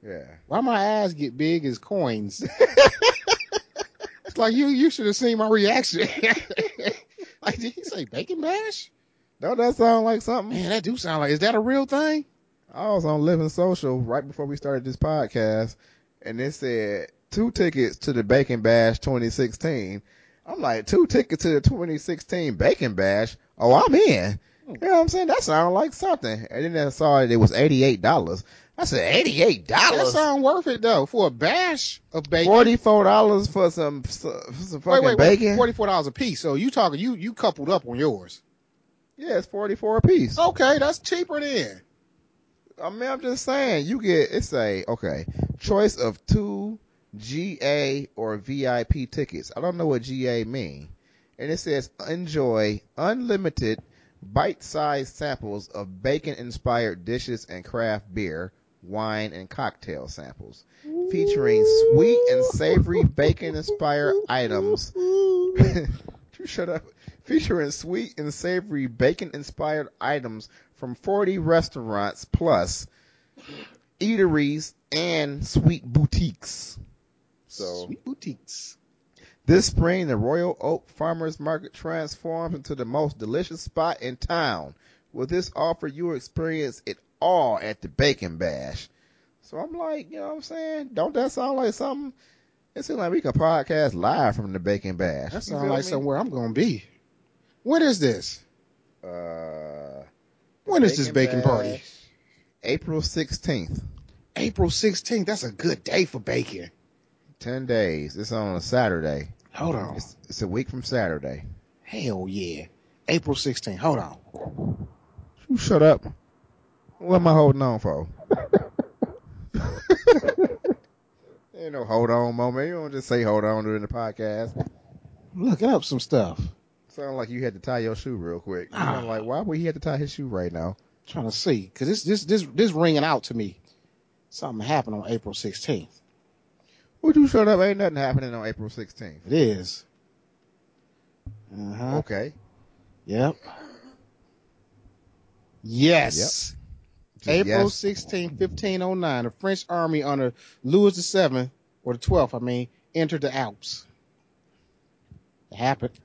S2: Yeah.
S1: Why my eyes get big as coins? it's like you you should have seen my reaction. like did he say bacon bash?
S2: Don't that sound like something?
S1: Man, that do sound like is that a real thing?
S2: I was on Living Social right before we started this podcast, and it said two tickets to the Bacon Bash 2016. I'm like, two tickets to the 2016 Bacon Bash? Oh, I'm in. You know what I'm saying? That sounded like something. And then I saw it, it was $88. I said, $88?
S1: That sound worth it though for a bash of bacon.
S2: $44 for some, for some
S1: wait,
S2: fucking
S1: wait, wait,
S2: bacon?
S1: forty four dollars a piece. So you talking you you coupled up on yours?
S2: Yeah, it's 44 a piece.
S1: Okay, that's cheaper then.
S2: I mean, I'm just saying, you get it's a okay choice of two GA or VIP tickets. I don't know what GA mean, and it says enjoy unlimited bite-sized samples of bacon-inspired dishes and craft beer, wine, and cocktail samples, featuring sweet and savory bacon-inspired items. you shut up. Featuring sweet and savory bacon-inspired items from 40 restaurants plus eateries and sweet boutiques. So
S1: Sweet boutiques.
S2: this spring, the Royal Oak Farmers Market transforms into the most delicious spot in town. With this offer, you will experience it all at the Bacon Bash. So I'm like, you know what I'm saying? Don't that sound like something? It seems like we could podcast live from the Bacon Bash.
S1: That sounds like
S2: me?
S1: somewhere I'm gonna be. When is this?
S2: Uh,
S1: When is this bacon party?
S2: April 16th.
S1: April 16th. That's a good day for bacon.
S2: 10 days. It's on a Saturday.
S1: Hold on.
S2: It's, it's a week from Saturday.
S1: Hell yeah. April 16th. Hold on.
S2: You shut up. What am I holding on for? Ain't no hold on moment. You don't just say hold on during the podcast.
S1: Looking up some stuff.
S2: Sound like you had to tie your shoe real quick.
S1: Ah.
S2: I'm like, why would he have to tie his shoe right now?
S1: Trying to see, cause this this this this ringing out to me. Something happened on April 16th.
S2: Would you shut up? Ain't nothing happening on April 16th.
S1: It is. Uh huh.
S2: Okay.
S1: Yep. Yes.
S2: Just
S1: April
S2: yes.
S1: 16, 1509, the French army under Louis VII, or the 12th, I mean, entered the Alps. It happened.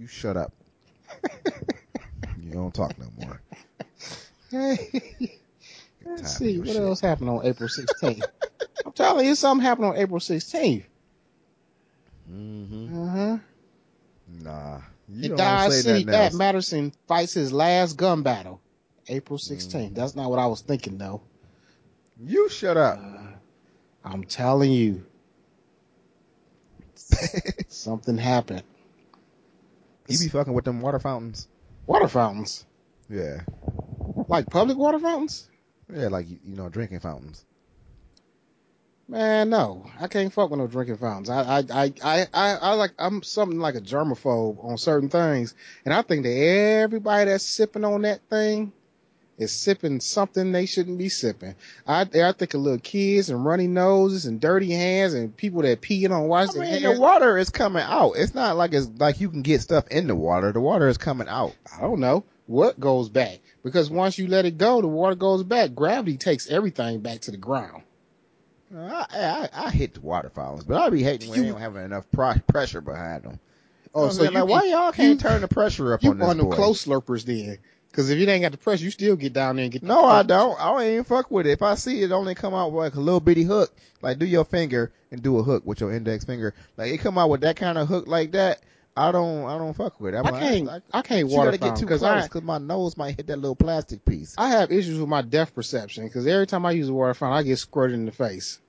S2: You shut up. you don't talk no more.
S1: Hey, let's see, what
S2: shit.
S1: else happened on April 16th? I'm telling you, something happened on April 16th.
S2: Mm-hmm.
S1: Uh-huh.
S2: Nah. You
S1: In
S2: don't
S1: Dodge City,
S2: nothing Bat.
S1: Masterson fights his last gun battle. April 16th.
S2: Mhm.
S1: That's not what I was thinking, though.
S2: You shut up.
S1: Uh, I'm telling you, something happened.
S2: You be fucking with them water fountains?
S1: Water fountains.
S2: Yeah.
S1: Like public water fountains?
S2: Yeah, like, you you know, drinking fountains.
S1: Man, no, I can't fuck with no drinking fountains. I, I, I, I, I, I like, I'm something like a germaphobe on certain things, and I think that everybody that's sipping on that thing is sipping something they shouldn't be sipping. I, I think of little kids and runny noses and dirty hands and people that peeing on
S2: I
S1: wash their
S2: mean,
S1: hands.
S2: the water is coming out. It's not like it's like you can get stuff in the water. The water is coming out.
S1: I don't know what goes back because once you let it go, the water goes back. Gravity takes everything back to the ground.
S2: I, I, I hit the water fountains, but I be hating when they don't have enough pressure behind them.
S1: Oh, so you
S2: like, why y'all can't
S1: you-
S2: turn the pressure up
S1: You
S2: on this
S1: on the close slurpers then? Because if you ain't got the pressure, you still get down there and get. the
S2: No, I don't. I don't even fuck with it. If I see it only come out with like a little bitty hook, like do your finger and do a hook with your index finger. Like it come out with that kind of hook like that. I don't. I don't fuck with it. I'm
S1: I
S2: like,
S1: can't. I,
S2: I,
S1: can't water
S2: gotta get too
S1: because
S2: close because my nose might hit that little plastic piece.
S1: I have issues with my depth perception because every time I use a water fountain, I get squirted in the face.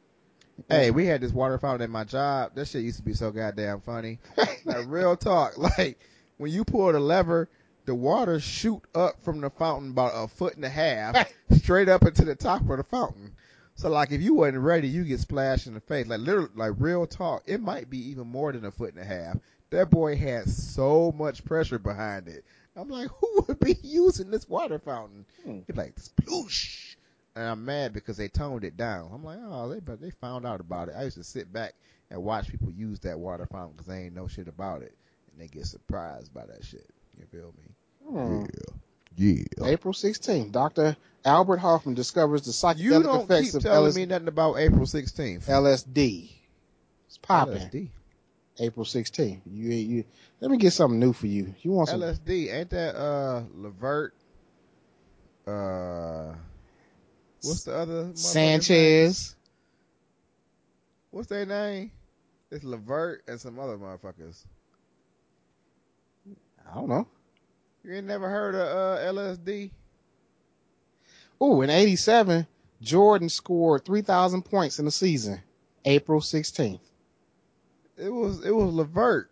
S2: Hey, we had this water fountain at my job. That shit used to be so goddamn funny. Like real talk. Like when you pull the lever, the water shoot up from the fountain about a foot and a half straight up into the top of the fountain. So like if you wasn't ready, you get splashed in the face. Like literally, like real talk. It might be even more than a foot and a half. That boy had so much pressure behind it. I'm like, who would be using this water fountain?
S1: Hmm.
S2: He's like, sploosh. And I'm mad because they toned it down. I'm like, oh, they but they found out about it. I used to sit back and watch people use that water fountain because they ain't know shit about it, and they get surprised by that shit. You feel me?
S1: Hmm.
S2: Yeah, yeah.
S1: April 16th, Dr. Albert Hofmann discovers the psychedelic
S2: You don't
S1: effects
S2: keep
S1: of
S2: telling
S1: LS-
S2: me nothing about April 16th.
S1: LSD. It's popping.
S2: LSD.
S1: April 16th. You, you, let me get something new for you. You want some?
S2: LSD. Ain't that uh Levert? Uh, what's the other?
S1: Sanchez.
S2: What's their name? It's Levert and some other motherfuckers.
S1: I don't know.
S2: You ain't never heard of uh, LSD?
S1: Ooh, in 87, Jordan scored 3,000 points in the season. April 16th.
S2: It was it was Levert.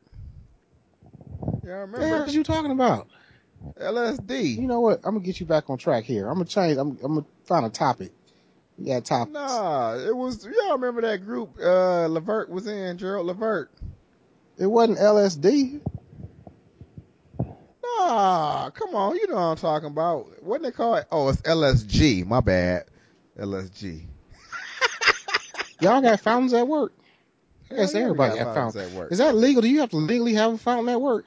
S2: Y'all
S1: What the you talking about?
S2: LSD.
S1: You know what? I'm gonna get you back on track here. I'm gonna change. I'm, I'm gonna find a topic. Got topics.
S2: Nah, it was y'all remember that group uh Levert was in, Gerald Levert.
S1: It wasn't LSD.
S2: Nah, come on, you know what I'm talking about. What they call it? Oh, it's LSG. My bad. LSG.
S1: Y'all got fountains at work. I guess
S2: Hell yeah,
S1: everybody
S2: got
S1: got
S2: fountains at work.
S1: Is that legal? Do you have to legally have a fountain at work?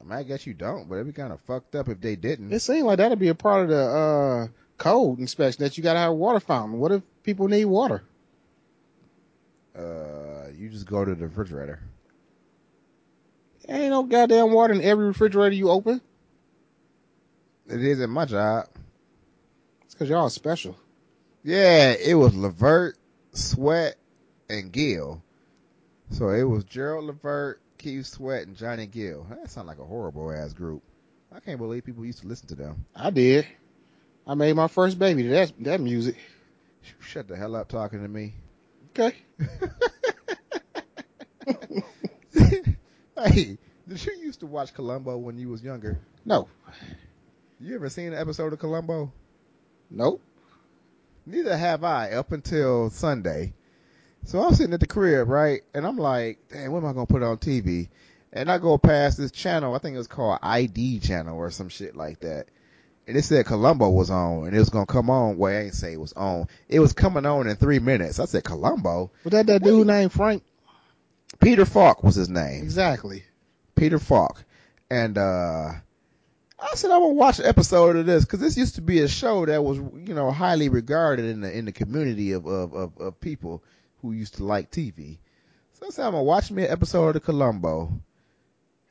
S2: I, mean, I guess you don't, but it'd be kind of fucked up if they didn't.
S1: It seems like that'd be a part of the uh, code inspection that you gotta have a water fountain. What if people need water?
S2: Uh, you just go to the refrigerator.
S1: Ain't no goddamn water in every refrigerator you open.
S2: It isn't my job.
S1: It's cause y'all special.
S2: Yeah, it was Levert, Sweat, and Gill. So it was Gerald Levert, Keith Sweat, and Johnny Gill. That sounds like a horrible ass group. I can't believe people used to listen to them.
S1: I did. I made my first baby to that that music.
S2: Shut the hell up talking to me.
S1: Okay.
S2: hey, did you used to watch Columbo when you was younger?
S1: No.
S2: You ever seen an episode of Columbo?
S1: Nope.
S2: Neither have I up until Sunday. So I'm sitting at the crib, right? And I'm like, damn, what am I going to put on TV? And I go past this channel, I think it was called ID channel or some shit like that. And it said Columbo was on and it was going to come on. Well, I ain't say it was on. It was coming on in three minutes. I said, Columbo?
S1: Was that that dude named Frank?
S2: Peter Falk was his name.
S1: Exactly.
S2: Peter Falk. And, uh, I said I'm gonna watch an episode of this because this used to be a show that was, you know, highly regarded in the in the community of of, of, of people who used to like TV. So I said I'm gonna watch me an episode of the Columbo.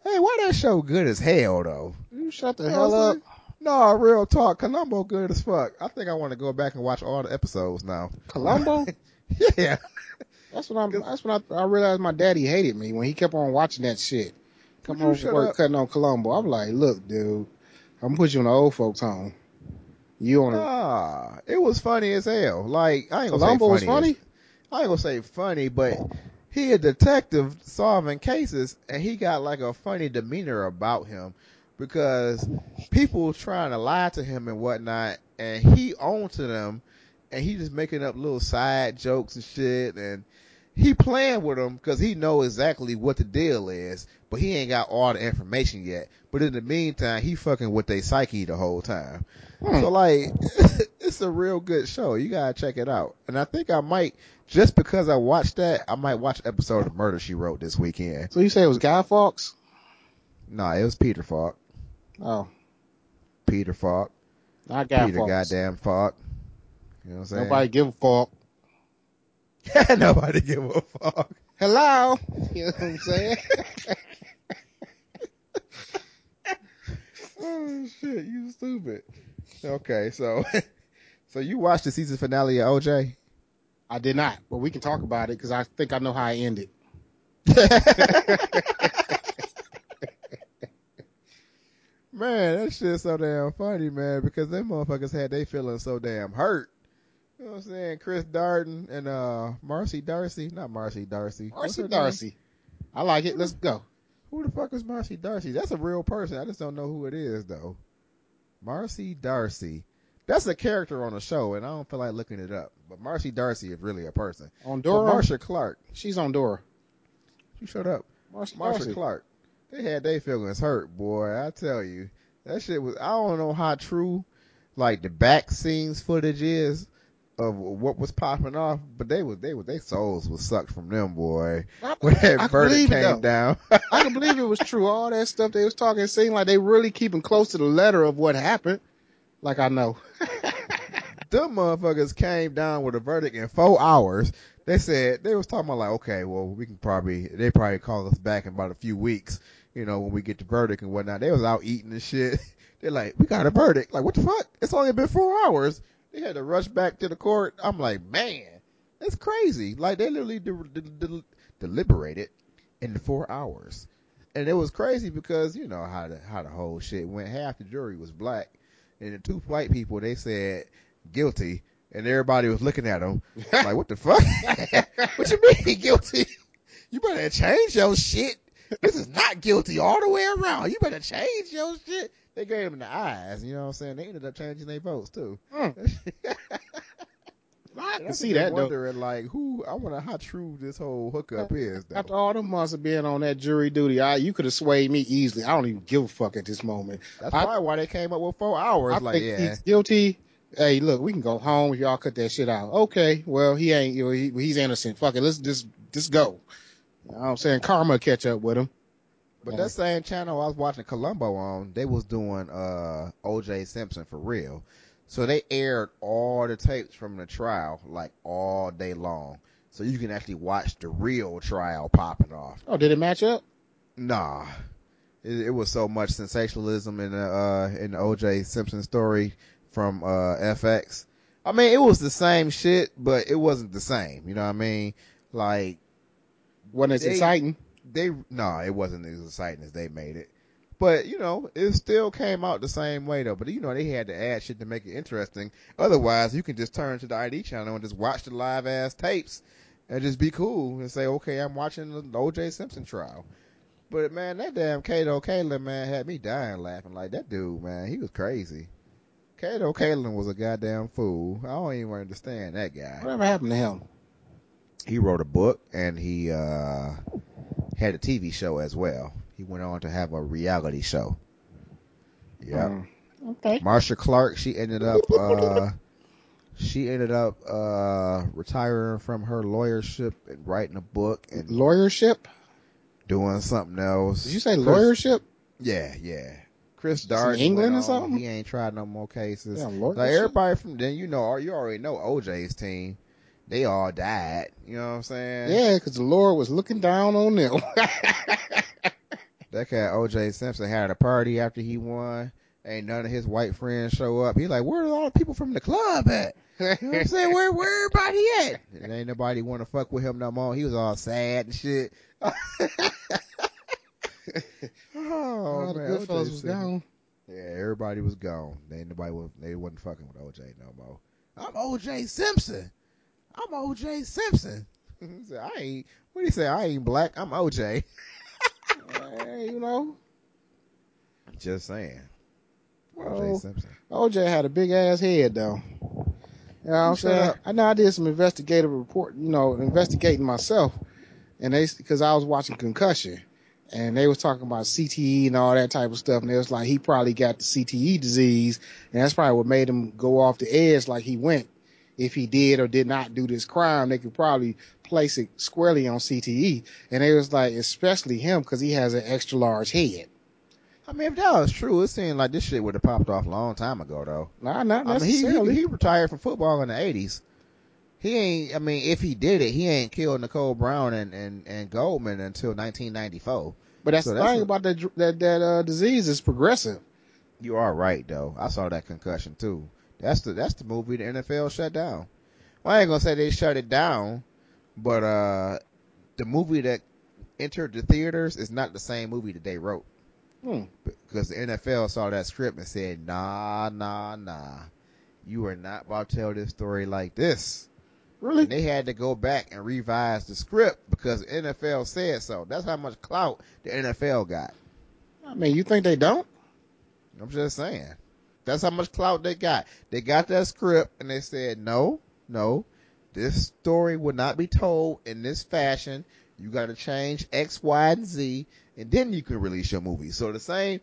S2: Hey, why that show good as hell though?
S1: You shut the
S2: You
S1: hell up.
S2: No, real talk. Columbo good as fuck. I think I want to go back and watch all the episodes now.
S1: Columbo?
S2: yeah.
S1: That's what I'm. That's when I, I realized my daddy hated me when he kept on watching that shit. Come
S2: you
S1: on, work
S2: up?
S1: cutting on Columbo. I'm like, look, dude, I'm gonna put you in the old folks home. You on a
S2: Ah, it was funny as hell. Like I ain't gonna
S1: Columbo
S2: say
S1: was
S2: funny.
S1: funny.
S2: I ain't gonna say funny, but he a detective solving cases, and he got like a funny demeanor about him because people trying to lie to him and whatnot, and he on to them, and he just making up little side jokes and shit, and he playing with them because he know exactly what the deal is, but he ain't got all the information yet. But in the meantime, he fucking with their psyche the whole time.
S1: Hmm.
S2: So like, it's a real good show. You gotta check it out. And I think I might, just because I watched that, I might watch an episode of Murder She Wrote this weekend.
S1: So you say it was Guy Fawkes?
S2: Nah, it was Peter Falk.
S1: Oh,
S2: Peter Falk.
S1: not Guy
S2: Peter
S1: Fawkes.
S2: goddamn Falk. You know what I'm saying?
S1: Nobody give a fuck.
S2: Nobody give a fuck.
S1: Hello. You know what I'm saying?
S2: Oh shit, you stupid. Okay, so, so you watched the season finale of OJ?
S1: I did not, but we can talk about it because I think I know how I ended.
S2: Man, that shit's so damn funny, man, because them motherfuckers had they feeling so damn hurt. You know what I'm saying? Chris Darden and uh Marcy Darcy, not Marcy Darcy.
S1: Marcy
S2: her name?
S1: Darcy. I like it. Let's go.
S2: Who the fuck is Marcy Darcy? That's a real person. I just don't know who it is though. Marcy Darcy. That's a character on the show, and I don't feel like looking it up. But Marcy Darcy is really a person.
S1: On Dora.
S2: Marcia Clark.
S1: She's on Dora.
S2: You shut up.
S1: Marcy
S2: Marcia
S1: Darcy.
S2: Clark. They had their feelings hurt, boy. I tell you, that shit was. I don't know how true, like the back scenes footage is of what was popping off, but they was they was they souls was sucked from them, boy.
S1: I,
S2: When that
S1: I
S2: verdict
S1: believe it,
S2: came down.
S1: I can believe it was true. All that stuff they was talking seemed like they really keeping close to the letter of what happened. Like I know.
S2: them motherfuckers came down with a verdict in four hours. They said they was talking about like, okay, well, we can probably they probably call us back in about a few weeks, you know, when we get the verdict and whatnot. They was out eating and shit. They're like, we got a verdict. Like, what the fuck? It's only been four hours. They had to rush back to the court. I'm like, man, that's crazy. Like they literally de- de- de- deliberated in four hours, and it was crazy because you know how the how the whole shit went. Half the jury was black, and the two white people they said guilty, and everybody was looking at them like, what the fuck? what you mean guilty? You better change your shit. This is not guilty all the way around. You better change your shit. They gave them the eyes, you know what I'm saying? They ended up changing their votes too.
S1: Hmm. I can see that though.
S2: wondering like who I wonder how true this whole hookup is though.
S1: After all them months of being on that jury duty, I you could have swayed me easily. I don't even give a fuck at this moment.
S2: That's
S1: I-
S2: probably why they came up with four hours.
S1: I
S2: like,
S1: think
S2: yeah,
S1: he's guilty. Hey, look, we can go home if y'all cut that shit out. Okay, well he ain't. You know, he, he's innocent. Fuck it. Let's just just go. You know what I'm saying karma catch up with him.
S2: But that same channel I was watching Columbo on, they was doing uh OJ Simpson for real. So they aired all the tapes from the trial like all day long. So you can actually watch the real trial popping off.
S1: Oh, did it match up?
S2: Nah. It, it was so much sensationalism in the uh in the OJ Simpson story from uh FX. I mean, it was the same shit, but it wasn't the same. You know what I mean? Like
S1: Wasn't as exciting?
S2: They no, it wasn't as exciting as they made it. But you know, it still came out the same way though. But you know, they had to add shit to make it interesting. Otherwise, you can just turn to the ID channel and just watch the live ass tapes and just be cool and say, okay, I'm watching the O.J. Simpson trial. But man, that damn Kato Kaelin man had me dying laughing like that dude, man. He was crazy. Kato Kaelin was a goddamn fool. I don't even understand that guy.
S1: Whatever happened to him?
S2: He wrote a book and he uh, had a TV show as well. He went on to have a reality show. Yeah.
S1: Mm, okay.
S2: Marcia Clark, she ended up uh, she ended up uh, retiring from her lawyership and writing a book and
S1: Lawyership?
S2: doing something else.
S1: Did you say
S2: Chris-
S1: lawyership?
S2: Yeah, yeah. Chris
S1: in
S2: Darden
S1: England
S2: went
S1: or something?
S2: He ain't tried no more cases.
S1: Yeah,
S2: Like everybody from then, you know, you already know OJ's team. They all died. You know what I'm saying?
S1: Yeah, because the Lord was looking down on them.
S2: That cat OJ Simpson had a party after he won. Ain't none of his white friends show up. He like, where are all the people from the club at? You know what I'm saying? Where where everybody at? And ain't nobody want to fuck with him no more. He was all sad and shit. oh,
S1: All the
S2: man,
S1: good fellas was gone.
S2: Yeah, everybody was gone. They ain't nobody was they wasn't fucking with OJ no more. I'm OJ Simpson. I'm OJ Simpson. He said, I ain't what he say? I ain't black. I'm OJ.
S1: Hey, you know,
S2: Just saying.
S1: Well,
S2: OJ Simpson.
S1: OJ had a big ass head though. You know what I'm saying? I know I did some investigative report, you know, investigating myself, and they because I was watching Concussion, and they was talking about CTE and all that type of stuff, and it was like he probably got the CTE disease, and that's probably what made him go off the edge like he went. If he did or did not do this crime, they could probably place it squarely on CTE, and it was like especially him because he has an extra large head.
S2: I mean, if that was true, it seemed like this shit would have popped off a long time ago, though.
S1: Nah, not
S2: I mean, he,
S1: necessarily.
S2: he he retired from football in the eighties. He ain't. I mean, if he did it, he ain't killed Nicole Brown and and, and Goldman until 1994.
S1: but that's
S2: so
S1: the
S2: that's
S1: thing
S2: a-
S1: about that that that uh, disease is progressive.
S2: You are right, though. I saw that concussion too. That's the that's the movie the NFL shut down. Well, I ain't gonna say they shut it down, but uh, the movie that entered the theaters is not the same movie that they wrote.
S1: Hmm.
S2: because the NFL saw that script and said, "Nah, nah, nah, you are not about to tell this story like this."
S1: Really?
S2: And they had to go back and revise the script because the NFL said so. That's how much clout the NFL got.
S1: I mean, you think they don't?
S2: I'm just saying. That's how much clout they got. They got that script and they said, "No, no, this story will not be told in this fashion. You got to change X, Y, and Z, and then you can release your movie." So the same,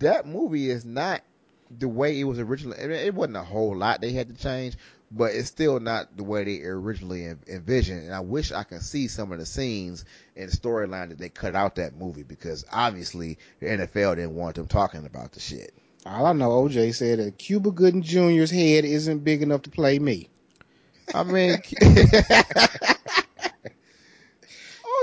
S2: that movie is not the way it was originally. It wasn't a whole lot they had to change, but it's still not the way they originally envisioned. And I wish I could see some of the scenes and storyline that they cut out that movie because obviously the NFL didn't want them talking about the shit.
S1: All I know, OJ said that Cuba Gooding Jr.'s head isn't big enough to play me.
S2: I mean,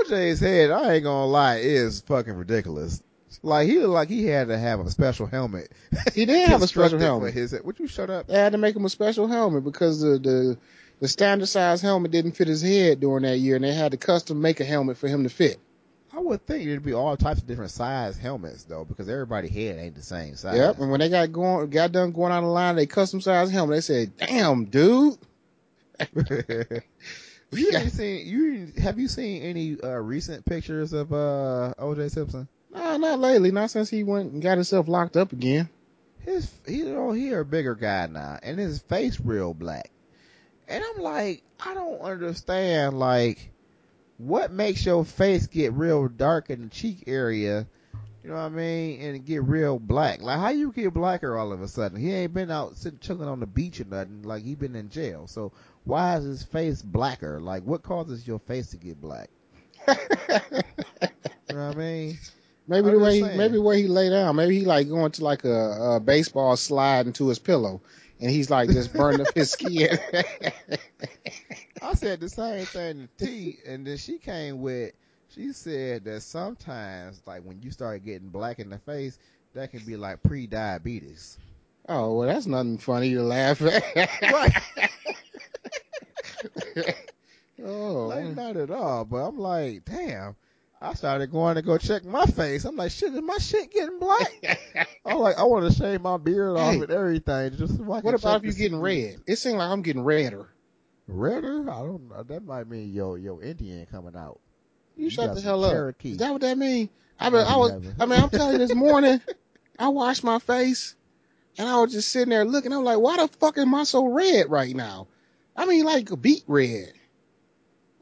S2: OJ's head, I ain't gonna lie, is fucking ridiculous. Like he looked like he had to have a special helmet.
S1: He did have a special helmet.
S2: His head. Would you shut up?
S1: They had to make him a special helmet because the the, the standard size helmet didn't fit his head during that year, and they had to custom make a helmet for him to fit.
S2: I would think it'd be all types of different size helmets though, because everybody head ain't the same size.
S1: Yep. And when they got going, got done going out of line, they custom size helmet. They said, "Damn, dude."
S2: you ain't seen you have you seen any uh, recent pictures of uh, OJ Simpson?
S1: Nah, not lately. Not since he went and got himself locked up again.
S2: his he you know he a bigger guy now and his face real black and i'm like i don't understand like what makes your face get real dark in the cheek area you know what i mean and get real black? Like how you get blacker all of a sudden? He ain't been out sitting chilling on the beach or nothing like he been in jail. So why is his face blacker? Like what causes your face to get black? You know what i mean?
S1: Maybe
S2: I'm
S1: the way he, maybe way he lay down. Maybe he like going to like a, a baseball slide into his pillow, and he's like just burning up his skin.
S2: I said the same thing to T, and then she came with. She said that sometimes, like when you start getting black in the face, that can be like pre-diabetes.
S1: oh well, that's nothing funny to laugh at. Oh,
S2: Like not at all. But I'm like, damn. I started going to go check my face. I'm like, shit, is my shit getting black? I'm like, I want to shave my beard off
S1: Hey.
S2: and everything. Just so
S1: what about if
S2: you're
S1: getting red? It seems like I'm getting redder.
S2: Redder? I don't know. That might mean yo yo Indian coming out.
S1: You,
S2: You
S1: shut the hell up.
S2: Cherokee.
S1: Is that what that mean? I mean, I was. I mean, I'm telling you, this morning I washed my face And I was just sitting there looking. I'm like, why the fuck am I so red right now? I mean, like a beet red.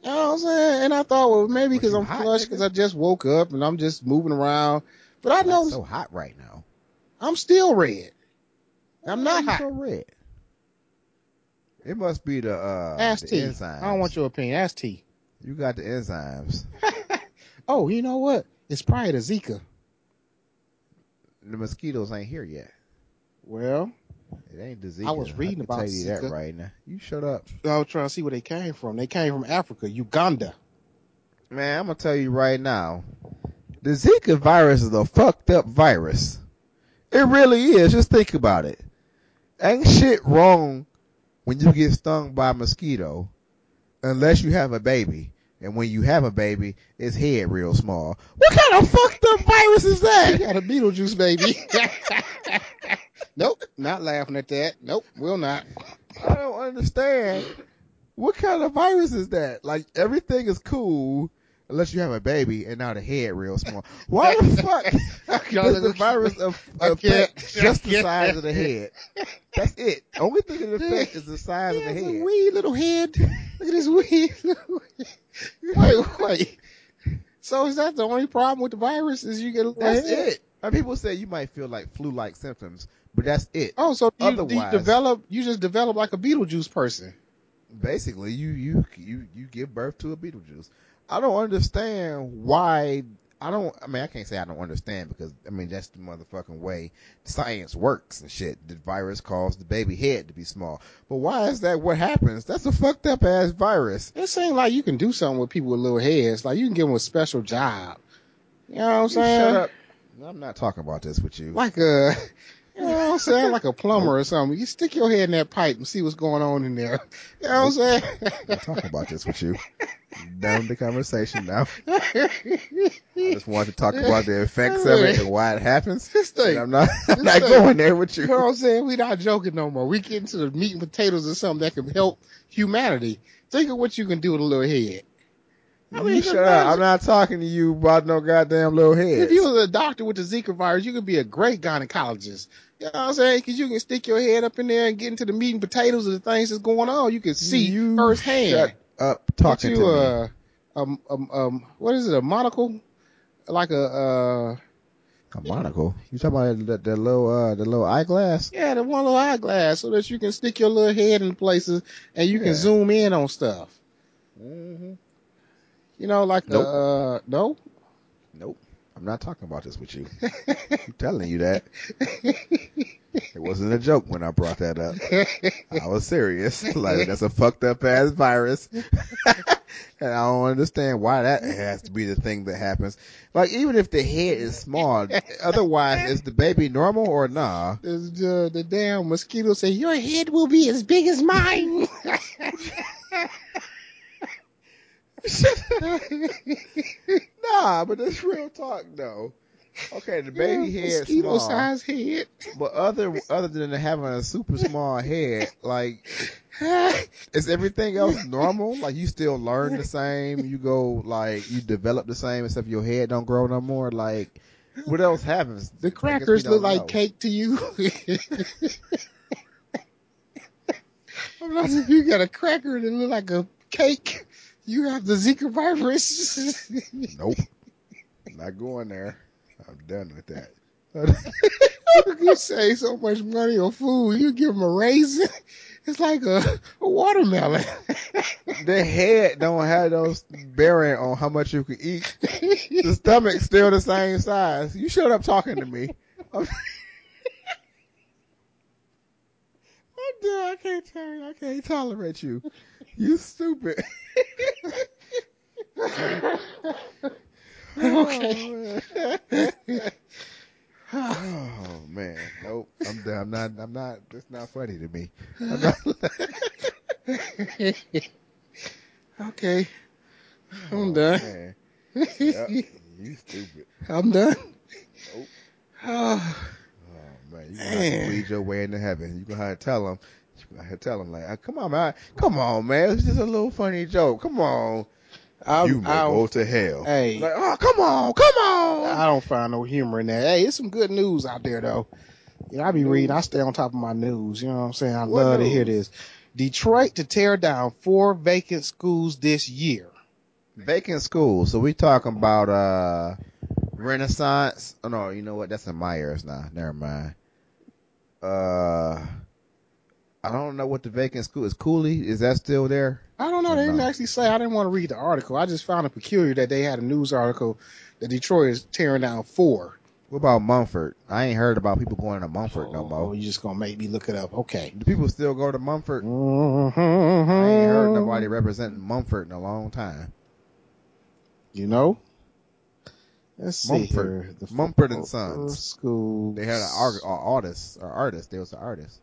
S1: You know what I'm saying? And I thought, well, maybe because I'm flushed because I just woke up and I'm just moving around. But I know It's
S2: so hot right now.
S1: I'm still red. I'm not hot.
S2: so red. It must be the uh
S1: Ask
S2: the
S1: T.
S2: enzymes.
S1: I don't want your opinion. Ask T.
S2: You got the enzymes.
S1: Oh, you know what? It's probably the Zika.
S2: The mosquitoes ain't here yet.
S1: Well,
S2: It ain't the Zika.
S1: I was reading
S2: can
S1: about
S2: tell you that
S1: Zika.
S2: right now. You shut up,
S1: I was trying to see where they came from. They came from Africa, Uganda.
S2: man. I'm gonna tell you right now. The Zika virus is a fucked up virus. It really is. Just think about it. Ain't shit wrong when you get stung by a mosquito, unless you have a baby. And when you have a baby, its head real small. What kind of fucked up virus is that?
S1: You got a Beetlejuice baby. nope, not laughing at that. Nope, will not.
S2: I don't understand. What kind of virus is that? Like everything is cool unless you have a baby and now the head real small. Why the fuck does the virus af- affect just the size of the head? That's it. Only thing it affects is the size of the
S1: He has a
S2: head.
S1: wee little head. Look at this wee little Wait, wait. So is that the only problem with the virus? Is you get a little
S2: That's
S1: head?
S2: it. And people say you might feel like flu-like symptoms, but that's it.
S1: Oh, so you, do you
S2: Otherwise-
S1: develop? You just develop like a Beetlejuice person.
S2: basically you you you you give birth to a Beetlejuice. I don't understand why. I don't. I mean, I can't say I don't understand because I mean that's the motherfucking way science works and shit. The virus caused the baby head to be small, but why is that what happens? That's a fucked up ass virus.
S1: It seems like you can do something with people with little heads. Like you can give them a special job. You know what I'm saying?
S2: shut up. I'm not talking about this with you.
S1: Like a, you know what I'm saying? Like a plumber or something. You stick your head in that pipe and see what's going on in there. You know what I'm saying?
S2: I'm not talking about this with you. Down the conversation now. I just wanted to talk about the effects of it and why it happens.
S1: This thing.
S2: I'm not. I'm not
S1: thing.
S2: going there with you.
S1: You know what I'm saying? We're not joking no more. We get into the meat and potatoes or something that can help humanity. Think of what you can do with a little head. I mean,
S2: you shut up. I'm not talking to you about no goddamn little head.
S1: If you was a doctor with the Zika virus, you could be a great gynecologist. You know what I'm saying? Because you can stick your head up in there and get into the meat and potatoes of the things that's going on. You can see
S2: you
S1: firsthand.
S2: Shut up talking
S1: Get
S2: to
S1: you
S2: me.
S1: um, um, um, what is it? A monocle? Like a, uh,
S2: A monocle. You talking about that, that little uh the little eyeglass?
S1: yeah, the one little eyeglass so that you can stick your little head in places and you
S2: Yeah.
S1: can zoom in on stuff.
S2: Mm-hmm.
S1: You know, like
S2: Nope.
S1: the, uh, no?
S2: Nope. I'm not talking about this with you. I'm telling you that. It wasn't a joke when I brought that up. I was serious. Like that's a fucked up ass virus. and I don't understand why that has to be the thing that happens. Like even if the head is small, otherwise is the baby normal or nah?
S1: the, the damn mosquito say, your head will be as big as mine.
S2: Nah, but that's real talk though. Okay, the baby
S1: Yeah,
S2: head
S1: mosquito
S2: small,
S1: size head.
S2: but other other than having a super small head, like is everything else normal? Like you still learn the same, you go like you develop the same, except your head don't grow no more. Like what else happens?
S1: The crackers look like
S2: know.
S1: cake to you. I'm not if you got a cracker that look like a cake. You have the Zika virus.
S2: Nope, not going there. I'm done with that.
S1: you save so much money on food. You give them a raisin. It's like a, a watermelon.
S2: the head don't have those bearing on how much you can eat. The stomach's still the same size. You showed up talking to me. I'm. I can't tell I can't tolerate you. You stupid.
S1: okay.
S2: Oh man, nope. I'm done. I'm not. I'm not. It's not funny to me. I'm not,
S1: okay. I'm
S2: Oh,
S1: done.
S2: Yep, you stupid.
S1: I'm done.
S2: Nope.
S1: Oh,
S2: Oh man, you gonna have to plead your way into heaven. You gonna have to tell him. You gonna tell him like, "Ah, come on, man, come on, man. It's just a little funny joke. Come on.
S1: I'm,
S2: you may
S1: I
S2: go to hell.
S1: Hey.
S2: Like, oh, come on, come on.
S1: I don't find no humor in that. Hey, it's some good news out there though. You know, I be reading. I stay on top of my news. You know what I'm saying? I
S2: What
S1: love to hear this. Detroit to tear down four vacant schools this year.
S2: Vacant schools. So we talking about uh Renaissance. Oh no, you know what? That's in Meijer now. Never mind. Uh, I don't know what the vacant school is. Cooley is that still there?
S1: I don't know. They didn't
S2: No.
S1: actually say. I didn't want to read the article. I just found it peculiar that they had a news article that Detroit is tearing down four.
S2: What about Mumford? I ain't heard about people going to Mumford no
S1: Oh,
S2: more.
S1: you just gonna make me look it up? Okay.
S2: Do people still go to Mumford?
S1: Mm-hmm.
S2: I ain't heard nobody representing Mumford in a long time.
S1: You know. Let's see
S2: Mumford. Mumford and Sons.
S1: Schools.
S2: They had an artist or artist. They was an artist.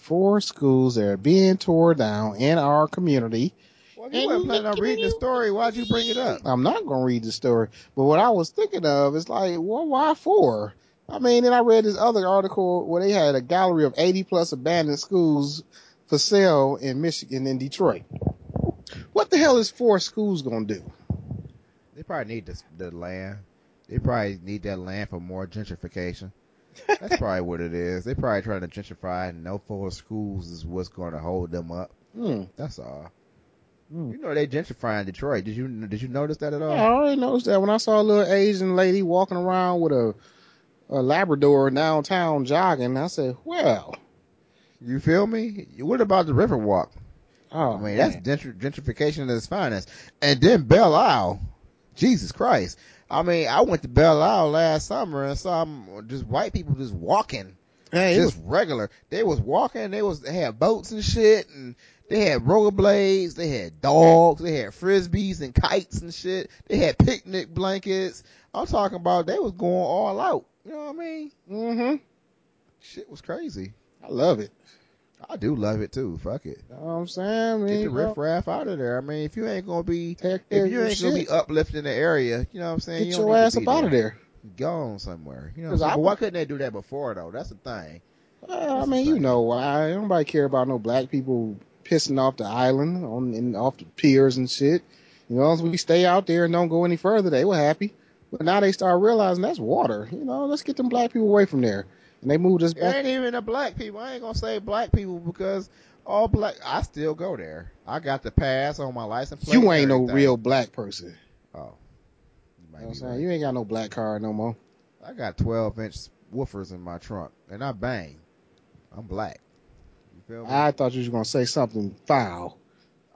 S1: Four schools that are being torn down in our community.
S2: Well,
S1: And
S2: you weren't planning on
S1: look at
S2: reading the story. Why'd you bring it up?
S1: I'm not gonna read the story, but what I was thinking of is like, well, why four? I mean, then I read this other article where they had a gallery of 80 plus abandoned schools for sale in Michigan and Detroit. What the hell is four schools gonna do?
S2: They probably need this, the land. They probably need that land for more gentrification. That's probably what it is. They probably trying to gentrify, and no four schools is what's going to hold them up.
S1: Hmm.
S2: That's all.
S1: Hmm.
S2: You know they gentrifying Detroit. Did you did you notice that at all?
S1: I already noticed that when I saw a little Asian lady walking around with a, a Labrador downtown jogging, I said, well,
S2: You feel me? What about the Riverwalk?
S1: oh,
S2: I mean,
S1: man.
S2: that's gentr- gentrification at its finest. And then Belle Isle. Jesus Christ. I mean, I went to Belle Isle last summer and saw just white people just walking.
S1: Hey, it
S2: just regular. They was walking, they was, they had boats and shit and they had rollerblades, they had dogs, they had frisbees and kites and shit. They had picnic blankets. I'm talking about they was going all out. You know what I mean?
S1: mm-hmm.
S2: Shit was crazy.
S1: I love it.
S2: I do love it too. Fuck it.
S1: You know what I'm saying? I mean,
S2: Get the riffraff out of there. I mean, if you ain't gonna be
S1: take
S2: if you ain't gonna be uplifting the area, you know what I'm saying?
S1: Get
S2: you
S1: your ass up out of there.
S2: Gone somewhere. You know what?
S1: I-
S2: why couldn't they do that before though? That's the thing.
S1: Well, I mean, you know why? Nobody care about no black people pissing off the island on and off the piers and shit. You know, as we stay out there and don't go any further, they were happy. But now they start realizing that's water. You know, let's get them black people away from there. And they moved us
S2: It
S1: back.
S2: ain't even the black people. I ain't gonna say black people because all black. I still go there. I got the pass on my license plate.
S1: You ain't no real black person.
S2: Oh, you
S1: You know saying?
S2: right.
S1: You ain't got no black card no more.
S2: I got 12 inch woofers in my trunk, and I bang. I'm black. You feel me?
S1: I thought you was gonna say something foul.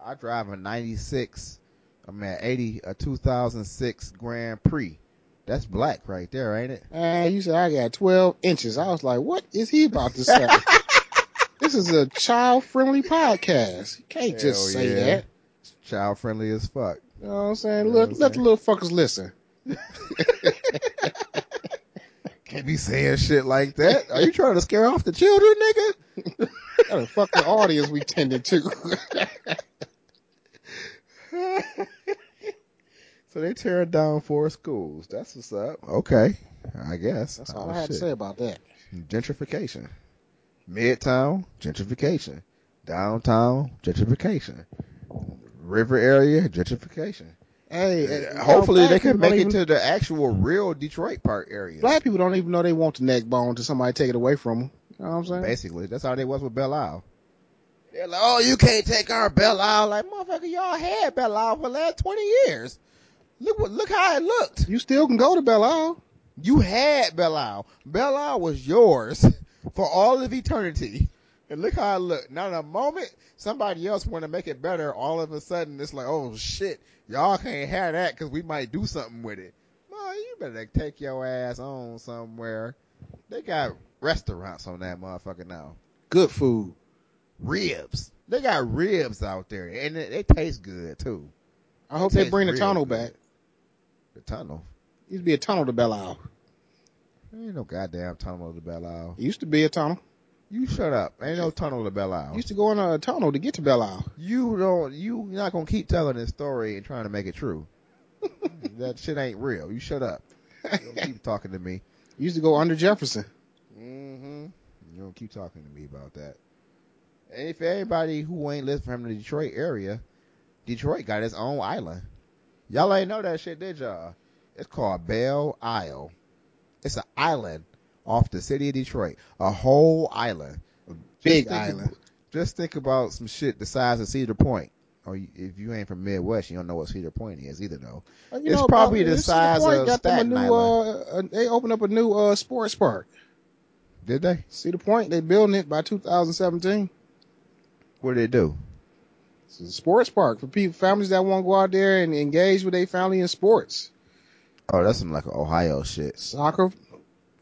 S2: I drive a 96, I'm at 80, a 2006 Grand Prix. That's black right there, ain't it?
S1: And you said I got 12 inches. I was like, what is he about to say? this is a child friendly podcast. You can't just say
S2: yeah.
S1: that.
S2: Child friendly as fuck.
S1: You know what I'm saying?
S2: You know
S1: let, the little fuckers listen.
S2: Can't be saying shit like that. Are you trying to scare off the children, nigga?
S1: What the fucking audience we tended to.
S2: so they tearing down four schools. That's what's up. Okay. I guess.
S1: That's all
S2: Oh,
S1: I had to say about that.
S2: Gentrification. Midtown, gentrification. Downtown, gentrification. River area, gentrification.
S1: Hey,
S2: Uh,
S1: hey, know,
S2: Hopefully they can make
S1: don't
S2: it
S1: even-
S2: to the actual real Detroit part area.
S1: Black people don't even know they want the neck bone till somebody take it away from them. You know what I'm saying?
S2: Basically, that's how they was with Belle Isle. They're like, oh, you can't take our Belle Isle. Like, motherfucker, y'all had Belle Isle for the last 20 years. Look what, look how it looked.
S1: You still can go to Belle Isle.
S2: You had Belle Isle. Belle Isle was yours for all of eternity. And look how it looked. Now, a moment somebody else want to make it better, all of a sudden it's like, oh shit, y'all can't have that because we might do something with it. Well, you better take your ass on somewhere. They got restaurants on that motherfucker now.
S1: Good food.
S2: Ribs. They got ribs out there, and they, they taste good too.
S1: I hope they
S2: taste
S1: bring the tunnel back.
S2: The tunnel.
S1: Used to be a tunnel to Belle Isle.
S2: There ain't no goddamn tunnel to Belle Isle.
S1: It used to be a tunnel.
S2: You shut up. Ain't no tunnel to Belle Isle.
S1: Used to go in a tunnel to get to Belle Isle.
S2: You don't. You not gonna keep telling this story and trying to make it true. that shit ain't real. You shut up. Don't keep talking to me.
S1: Used to go under Jefferson.
S2: Mm-hmm. You don't keep talking to me about that. And if anybody who ain't listening from the Detroit area, Detroit got its own island. Y'all ain't know that shit, did y'all? It's called Belle Isle. It's an island off the city of Detroit, a whole island, A
S1: Big
S2: Just
S1: island.
S2: ab- just think about some shit the size of Cedar Point. Or if you ain't from Midwest, you don't know what Cedar Point is either, though.
S1: Uh,
S2: It's probably the size of
S1: got them a
S2: Staten
S1: new,
S2: Island.
S1: Uh, uh, they opened up a new uh, sports park.
S2: Did they?
S1: Cedar Point, they building it by 2017.
S2: What did they do?
S1: It's a sports park for people, families that want to go out there and engage with their family in sports,
S2: Oh, that's some like Ohio shit.
S1: soccer,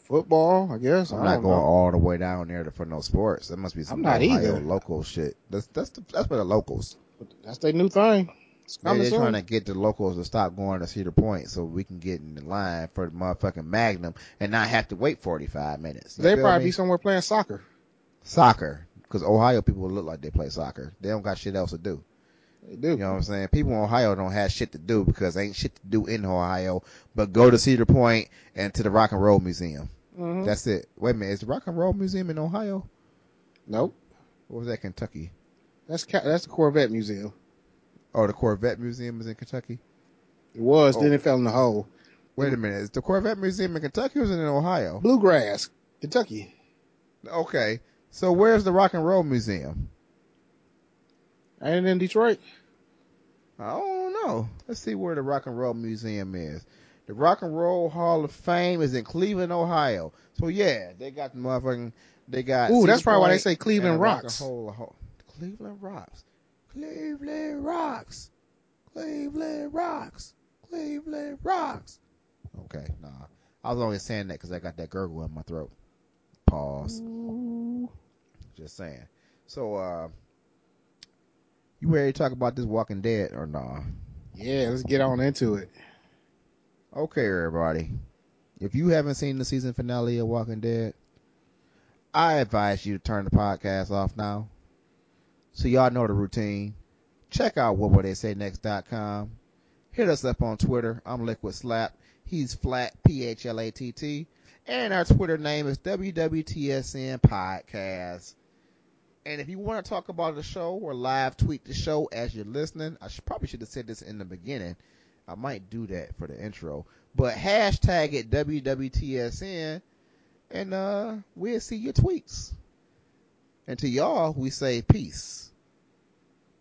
S1: football. I guess.
S2: I'm
S1: I
S2: not going
S1: know.
S2: all the way down there for no sports. That must be some
S1: I'm not
S2: Ohio
S1: either.
S2: local shit. That's that's the, that's for the locals.
S1: That's their new thing. Coming
S2: they're
S1: soon.
S2: trying to get the locals to stop going to Cedar Point so we can get in the line for the motherfucking Magnum and not have to wait 45 minutes. You
S1: They probably
S2: me?
S1: be somewhere playing soccer.
S2: soccer because Ohio people look like they play soccer. They don't got shit else to do.
S1: They do.
S2: You know what I'm saying? People in Ohio don't have shit to do because ain't shit to do in Ohio, but go to Cedar Point and to the Rock and Roll Museum.
S1: Mhm.
S2: That's it. Wait a minute, is the Rock and Roll Museum in Ohio?
S1: Nope.
S2: Or was that Kentucky?
S1: That's Ca- that's the Corvette Museum.
S2: Oh, the Corvette Museum is in Kentucky.
S1: It was.
S2: Oh.
S1: Then it fell in the hole.
S2: Wait a minute, is the Corvette Museum in Kentucky or is it in Ohio?
S1: Bluegrass, Kentucky.
S2: Okay, so where's the Rock and Roll Museum?
S1: Ain't it in Detroit?
S2: I don't know. Let's see where the Rock and Roll Museum is. The Rock and Roll Hall of Fame is in Cleveland, Ohio. So yeah, they got the motherfucking. They got.
S1: Ooh, that's
S2: Cedar
S1: probably why they say Cleveland
S2: and the Rock and
S1: Rocks.
S2: Roll Hall- Cleveland Rocks. Cleveland Rocks. Cleveland Rocks. Cleveland Rocks. Okay, nah. I was only saying that because I got that gurgle in my throat. Pause. Just saying. So, uh, you ready to talk about this Walking Dead or nah?
S1: Yeah, let's get on into it.
S2: Okay, everybody. If you haven't seen the season finale of Walking Dead, I advise you to turn the podcast off now. So y'all know the routine. Check out whatwouldtheysaynext.com. Hit us up on Twitter. I'm Liquid Slap. He's flat P H L A T T. And our Twitter name is WWTSN Podcast. And if you want to talk about the show or live tweet the show as you're listening, I should, probably should have said this in the beginning. I might do that for the intro. But hashtag it WWTSN and uh we'll see your tweets. And to y'all, we say peace.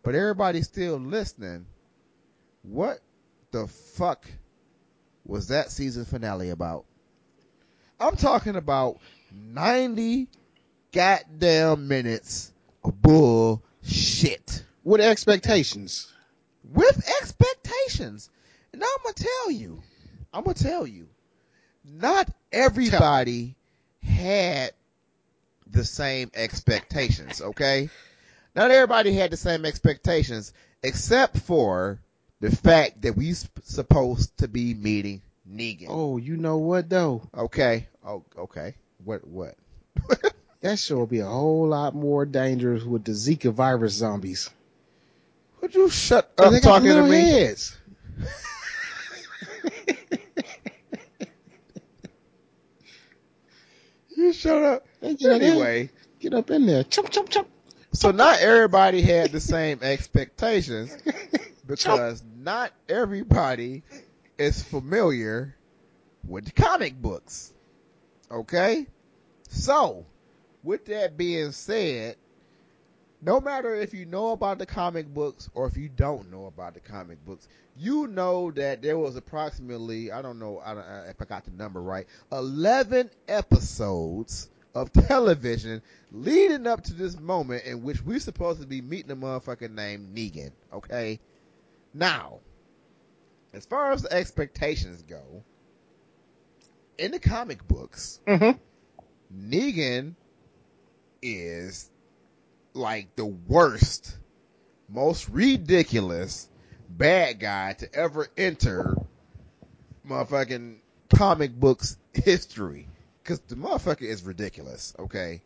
S2: But everybody still listening, what the fuck was that season finale about? I'm talking about 90 goddamn minutes bullshit
S1: With expectations.
S2: with expectations. And I'm gonna tell you, I'm gonna tell you, not everybody had the same expectations. Okay, not everybody had the same expectations, except for the fact that we sp- supposed to be meeting Negan.
S1: Oh, you know what though?
S2: Okay. Oh, okay. What? What?
S1: That show will be a whole lot more dangerous with the Zika virus zombies.
S2: Would you shut up talking to me?
S1: heads.
S2: You shut up.
S1: Get up-
S2: Anyway.
S1: get up in there. Chump, chump, chump.
S2: So not everybody had the same expectations because not everybody is familiar with the comic books. Okay? So, with that being said, no matter if you know about the comic books or if you don't know about the comic books, you know that there was approximately, I don't know I don't, if I got the number right, 11 episodes of television leading up to this moment in which we're supposed to be meeting a motherfucker named Negan. Okay? Now, as far as the expectations go, in the comic books,
S1: Mm-hmm.
S2: Negan is like the worst, most ridiculous bad guy to ever enter motherfucking comic books history. Cause the motherfucker is ridiculous, okay?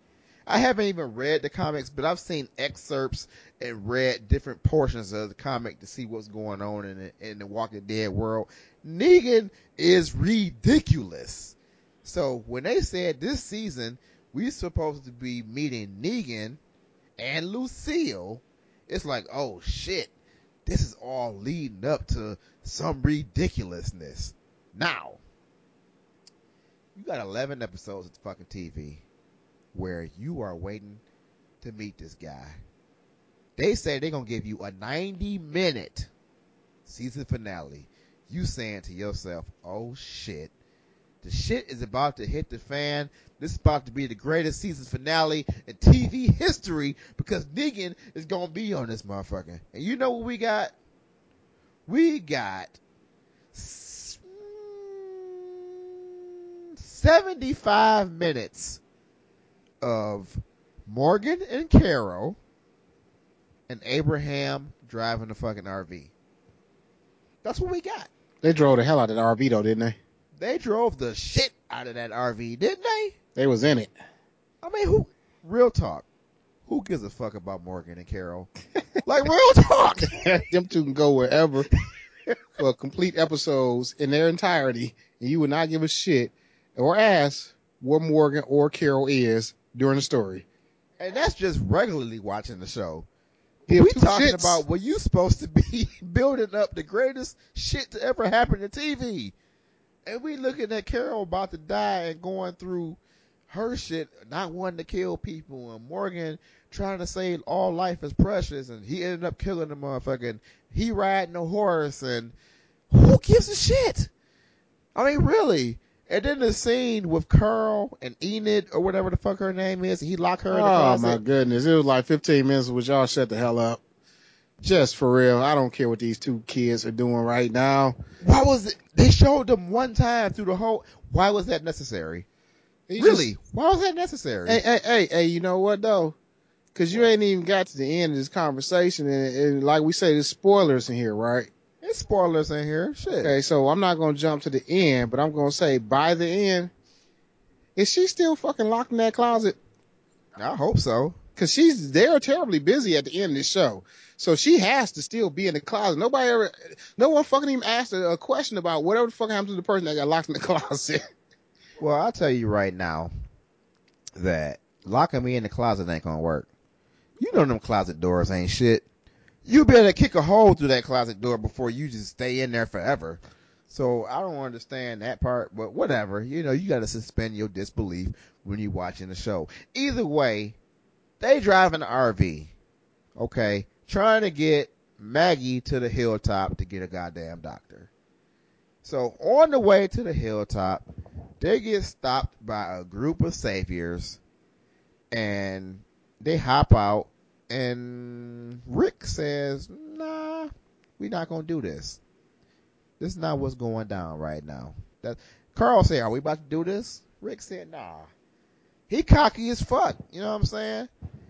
S2: I haven't even read the comics, but I've seen excerpts and read different portions of the comic to see what's going on in the, in the Walking Dead world. Negan is ridiculous. So when they said this season we supposed to be meeting Negan and Lucille, it's like, oh shit, this is all leading up to some ridiculousness. Now, You got 11 episodes of fucking TV where you are waiting to meet this guy. They say they're gonna give you a 90 minute season finale. You saying to yourself, oh shit, the shit is about to hit the fan. This is about to be the greatest season finale in TV history because Negan is gonna be on this motherfucker. And you know what we got? We got 75 minutes of Morgan and Carol and Abraham driving the fucking RV. That's what we got.
S1: They drove the hell out of the RV though, didn't they?
S2: They drove the shit out of that RV, didn't they?
S1: They was in it.
S2: I mean, who? Real talk. Who gives a fuck about Morgan and Carol? like real talk.
S1: Them two can go wherever for complete episodes in their entirety, and you would not give a shit or ask where Morgan or Carol is during the story.
S2: And that's just regularly watching the show.
S1: Give
S2: we talking
S1: shits.
S2: about where you supposed to be building up the greatest shit to ever happen to TV. And we looking at Carol about to die and going through her shit, not wanting to kill people, and Morgan trying to say all life is precious, and he ended up killing the motherfucker, and he riding a horse, and who gives a shit? I mean, really. And then the scene with Carl and Enid, or whatever the fuck her name is, he locked her in the
S1: Oh
S2: closet.
S1: my goodness. It was like 15 minutes which y'all shut the hell up. Just for real. I don't care what these two kids are doing right now.
S2: Why was it? They showed them one time through the whole. Why was that necessary?
S1: He
S2: really? Why was that necessary?
S1: Hey, hey, hey, hey, you know what though? Cause you ain't even got to the end of this conversation and, and like we say, there's spoilers in here, right?
S2: There's spoilers in here. Shit.
S1: Okay, so I'm not gonna jump to the end, but I'm gonna say by the end, is she still fucking locked in that closet?
S2: I hope so.
S1: Cause she's, they're terribly busy at the end of the show. So she has to still be in the closet. Nobody ever, no one fucking even asked a, question about whatever the fuck happened to the person that got locked in the closet.
S2: Well, I'll tell you right now that locking me in the closet ain't gonna work. You know them closet doors ain't shit. You better kick a hole through that closet door before you just stay in there forever. So I don't understand that part, but whatever. You know, you gotta suspend your disbelief when you're watching the show. Either way, they drive an RV. Okay. Trying to get Maggie to the hilltop to get a goddamn doctor. So on the way to the hilltop, they get stopped by a group of saviors and they hop out and Rick says, nah, we're not going to do this. This is not what's going down right now. That Carl said, are we about to do this? Rick said, nah. He cocky as fuck. You know what I'm saying?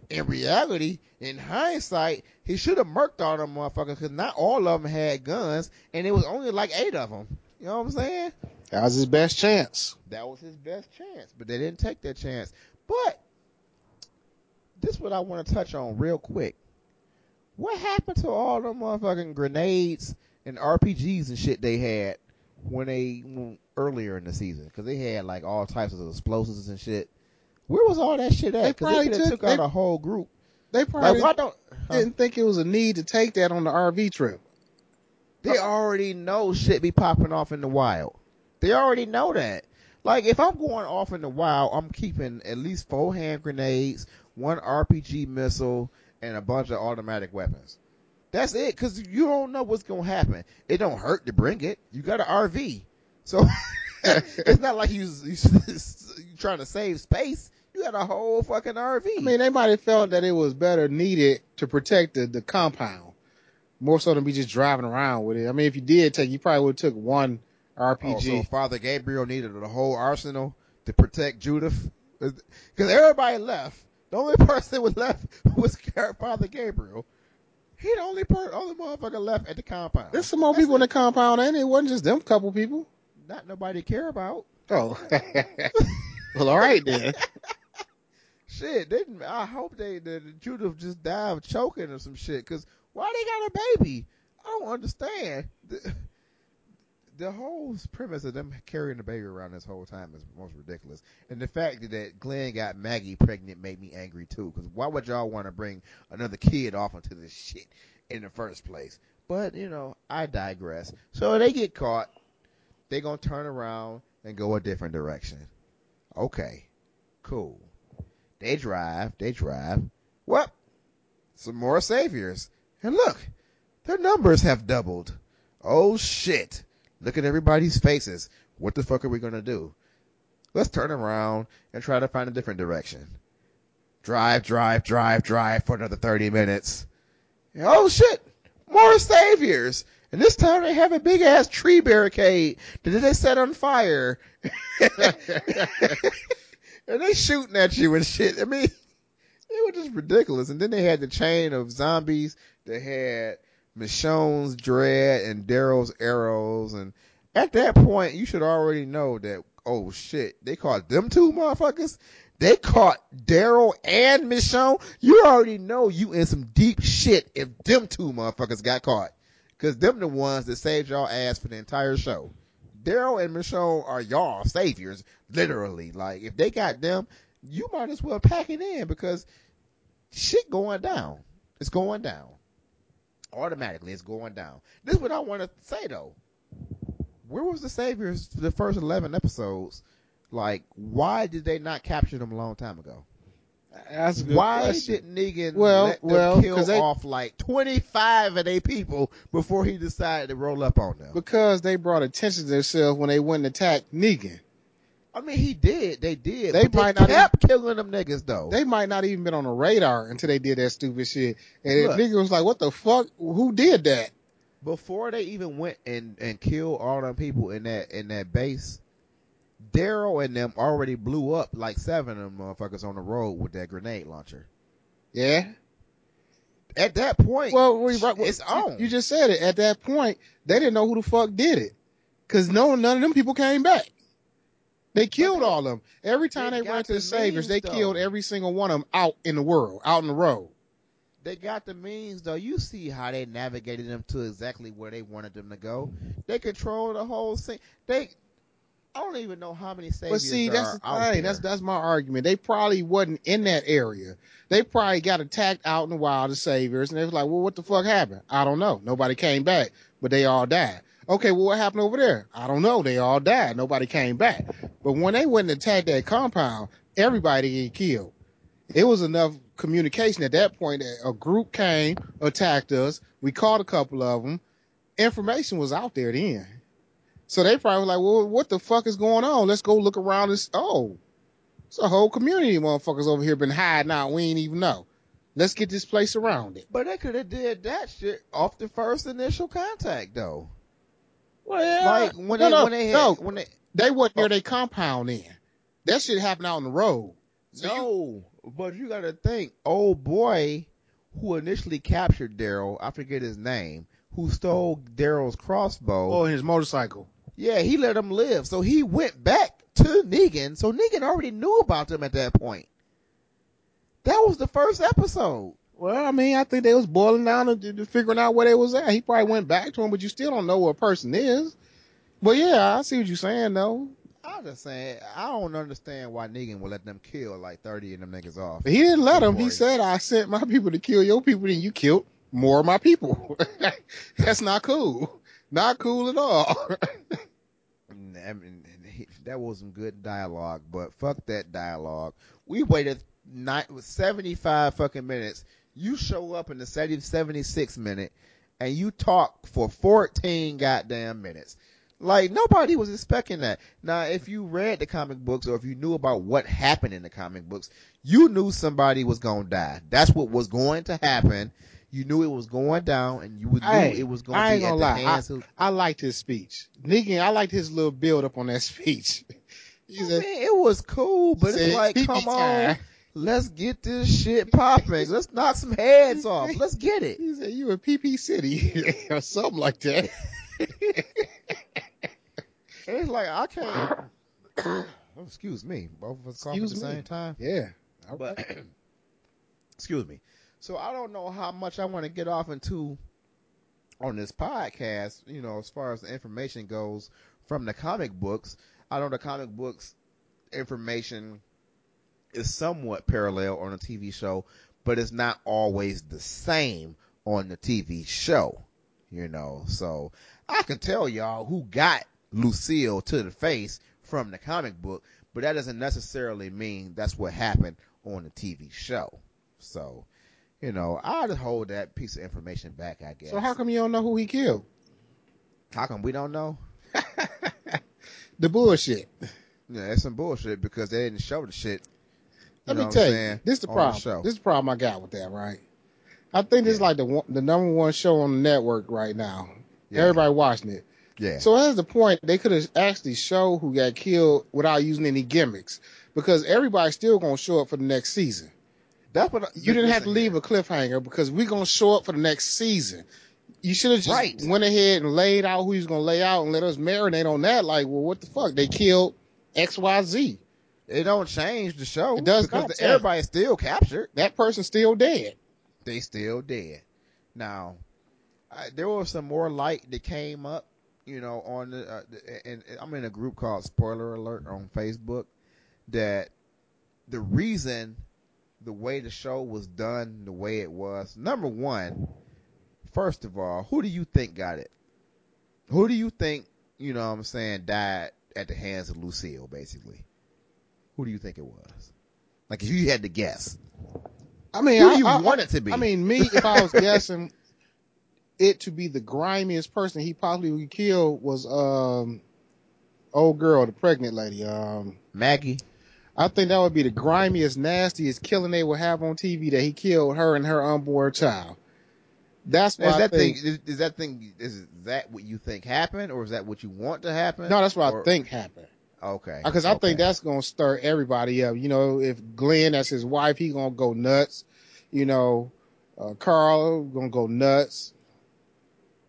S2: In reality, in hindsight, he should have murked all them motherfuckers because not all of them had guns and it was only like eight of them. You know what I'm saying?
S1: That was his best chance.
S2: That was his best chance, but they didn't take that chance. But this is what I want to touch on real quick. What happened to all them motherfucking grenades and RPGs and shit they had when they earlier in the season? Because they had like all types of explosives and shit. Where was all that shit at? Because
S1: probably
S2: they
S1: took-
S2: took out
S1: they-
S2: a whole group.
S1: They
S2: Like,
S1: probably
S2: why don't? huh?
S1: didn't think it was a need to take that on the RV trip.
S2: They already know shit be popping off in the wild. They already know that. Like if I'm going off in the wild, I'm keeping at least four hand grenades, one RPG missile, and a bunch of automatic weapons. That's it, cause you don't know what's gonna happen. It don't hurt to bring it. You got an RV. So it's not like you, you, trying to save space. You had a whole fucking RV.
S1: I mean, they might have felt that it was better needed to protect the, the compound more so than be just driving around with it. I mean, if you did take, you probably would have took one
S2: Oh, so
S1: RPG.
S2: Father Gabriel needed a whole arsenal to protect Judith? Uh, because everybody left. The only person that was left was Father Gabriel. He the only per- only motherfucker left at the compound.
S1: There's some more
S2: That's
S1: people in the compound, and it wasn't just them couple people.
S2: Not nobody care about.
S1: Oh, well, all right then.
S2: Shit, they, I hope they that Judith just died of choking or some shit. Because why they got a baby? I don't understand. The, the whole premise of them carrying the baby around this whole time is most ridiculous. And the fact that Glenn got Maggie pregnant made me angry too. Because why would y'all want to bring another kid off into this shit in the first place? But you know, I digress. So they get caught. They gonna turn around and go a different direction. Okay, cool. They drive, they drive. What? Some more saviors. And look, their numbers have doubled. Oh shit. Look at everybody's faces. What the fuck are we gonna do? Let's turn around and try to find a different direction. Drive, drive, drive, drive for another 30 minutes. And oh shit! More saviors! And this time they have a big ass tree barricade that they set on fire. and they shooting at you and shit. I mean, it was just ridiculous. And then they had the chain of zombies. They had Michonne's dread and Daryl's arrows. And at that point, you should already know that, oh shit, they caught them two motherfuckers. They caught Daryl and Michonne. You already know you in some deep shit if them two motherfuckers got caught. Cause them the ones that saved y'all ass for the entire show. Daryl and Michonne are y'all saviors, literally. Like, if they got them, you might as well pack it in because shit going down. It's going down. Automatically, it's going down. This is what I want to say though. Where was the saviors for the first 11 episodes? Like, why did they not capture them a long time ago?
S1: That's
S2: Why
S1: question.
S2: did Negan
S1: Well,
S2: let them
S1: well,
S2: kill
S1: they-
S2: off like 25 of their people before he decided to roll up on them?
S1: Because they brought attention to themselves when they went and attacked Negan.
S2: I mean, he did. They did.
S1: They might
S2: they
S1: not
S2: kept killing them niggas though.
S1: They might not even been on the radar until they did that stupid shit. And
S2: Look.
S1: nigga was like, what the fuck? Who did that?
S2: Before they even went and and killed all them people in that in that base, Daryl and them already blew up like seven of them motherfuckers on the road with that grenade launcher.
S1: Yeah.
S2: At that point,
S1: Well, we, right,
S2: it's on.
S1: You just said it. At that point, they didn't know who the fuck did it. Cause no, none of them people came back. They killed all of them. Every time
S2: They
S1: they, ran to
S2: the
S1: the saviors, they
S2: though.
S1: killed every single one of them out in the world, out in the road.
S2: they got the means though. You see how they navigated them to exactly where they wanted them to go. They controlled the whole thing. They, I don't even know how many saviors
S1: But see, that's the thing. That's that's my argument. They probably wasn't in that area. They probably got attacked out in the wild, the saviors, and they was like, "Well, what the fuck happened? I don't know. Nobody came back, but they all died." Okay, well, what happened over there? I don't know. They all died. Nobody came back. But when they went and attacked that compound, everybody get killed. It was enough communication at that point that a group came, attacked us. We caught a couple of them. Information was out there then. So they probably like, well, what the fuck is going on? Let's go look around and, oh, it's a whole community of motherfuckers over here been hiding out. We ain't even know. Let's get this place surrounded.
S2: But they could have did that shit off the first initial contact though.
S1: Well, yeah.
S2: Like when
S1: no,
S2: they
S1: no,
S2: when they had,
S1: no.
S2: when they
S1: They wasn't near oh. their compound in. That shit happened out on the road. So you-
S2: no, but you got to think, old boy who initially captured Daryl, I forget his name, who stole Daryl's crossbow.
S1: oh, his motorcycle.
S2: Yeah, he let him live, so he went back to Negan. So Negan already knew about them at that point. That was the first episode.
S1: Well, I mean, I think they was boiling down to, to figuring out where they was at. He probably went back to him, but you still don't know where a person is. But yeah, I see what you're saying though.
S2: I'm just saying, I don't understand why Negan would let them kill like 30 of them niggas off.
S1: He didn't let them. He said, I sent my people to kill your people, and you killed more of my people. That's not cool. Not cool at all.
S2: And, mean, he- that was some good dialogue, but fuck that dialogue. We waited nine, 75 fucking minutes. You show up in the 70, 76 minute and you talk for 14 goddamn minutes. Like nobody was expecting that. Now, if you read the comic books or if you knew about what happened in the comic books, you knew somebody was going to die. That's what was going to happen. You knew it was going down and you knew
S1: Hey,
S2: it was going
S1: I
S2: to
S1: ain't
S2: be at
S1: gonna
S2: the
S1: lie.
S2: hands of
S1: I liked his speech. Negan, I liked his little build up on that speech. He
S2: I
S1: said,
S2: mean, it was cool, but it's like, come on, let's get this shit popping. Let's knock some heads off. Let's get it.
S1: He said, you in PP City or something like that.
S2: And it's like I can't. oh, excuse me, both of us at the
S1: me.
S2: same time.
S1: Yeah.
S2: But excuse me. So I don't know how much I want to get off into on this podcast. You know, as far as the information goes from the comic books, I know the comic books information is somewhat parallel on a TV show, but it's not always the same on the TV show. You know, so I can tell y'all who got Lucille to the face from the comic book, but that doesn't necessarily mean that's what happened on the TV show. So, you know, I'd hold that piece of information back, I guess.
S1: So how come you don't know who he killed?
S2: How come we don't know?
S1: The bullshit.
S2: Yeah, it's some bullshit because they didn't show the shit.
S1: Let me tell you, this is the problem.
S2: show.
S1: this is the problem I got with that, right? I think this is like the one, the number one show on the network right now.
S2: Yeah.
S1: Everybody watching it.
S2: yeah.
S1: So that's the point. They could have actually show who got killed without using any gimmicks, because everybody's still gonna show up for the next season.
S2: That's what
S1: You didn't have to leave a cliffhanger because we're gonna show up for the next season. You should have just
S2: Right.
S1: went ahead and laid out who he's gonna lay out and let us marinate on that. Like, well, what the fuck? They killed X, Y, Z.
S2: It don't change the show.
S1: It does
S2: because
S1: not
S2: the-
S1: change.
S2: everybody's still captured.
S1: That person's still dead.
S2: They still dead. Now, I, there was some more light that came up, you know, on the, uh, the and, and I'm in a group called Spoiler Alert on Facebook. That the reason the way the show was done the way it was, number one, first of all, who do you think got it? Who do you think, you know what I'm saying, died at the hands of Lucille, basically? Who do you think it was? Like, if you had to guess,
S1: I mean,
S2: who
S1: I,
S2: do you
S1: I-
S2: want it to be?
S1: I mean, me, if I was guessing it to be the grimiest person he possibly would kill was um old girl, the pregnant lady. Um
S2: Maggie.
S1: I think that would be the grimiest, nastiest killing they would have on TV that he killed her and her unborn child. That's why
S2: Is
S1: I
S2: that
S1: think,
S2: thing? Is, is that thing? Is that what you think happened, or is that what you want to happen?
S1: no, that's what
S2: Or-
S1: I think happened.
S2: Okay.
S1: Because I
S2: okay.
S1: think that's gonna stir everybody up. You know, if Glenn, that's his wife, he gonna go nuts. You know, uh, Carl gonna go nuts.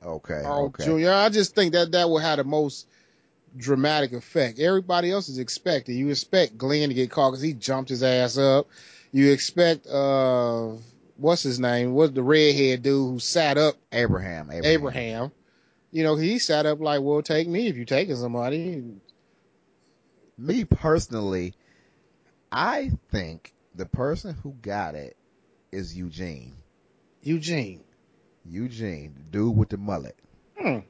S2: okay.
S1: Carl
S2: okay.
S1: Jr. I just think that that would have the most dramatic effect. Everybody else is expecting. You expect Glenn to get caught because he jumped his ass up. You expect uh, what's his name? What's the redhead dude who sat up?
S2: Abraham. Abraham.
S1: Abraham. You know, he sat up like, "Well, take me if you're taking somebody."
S2: Me personally, I think the person who got it is Eugene.
S1: Eugene.
S2: Eugene, the dude with the mullet.
S1: Hmm.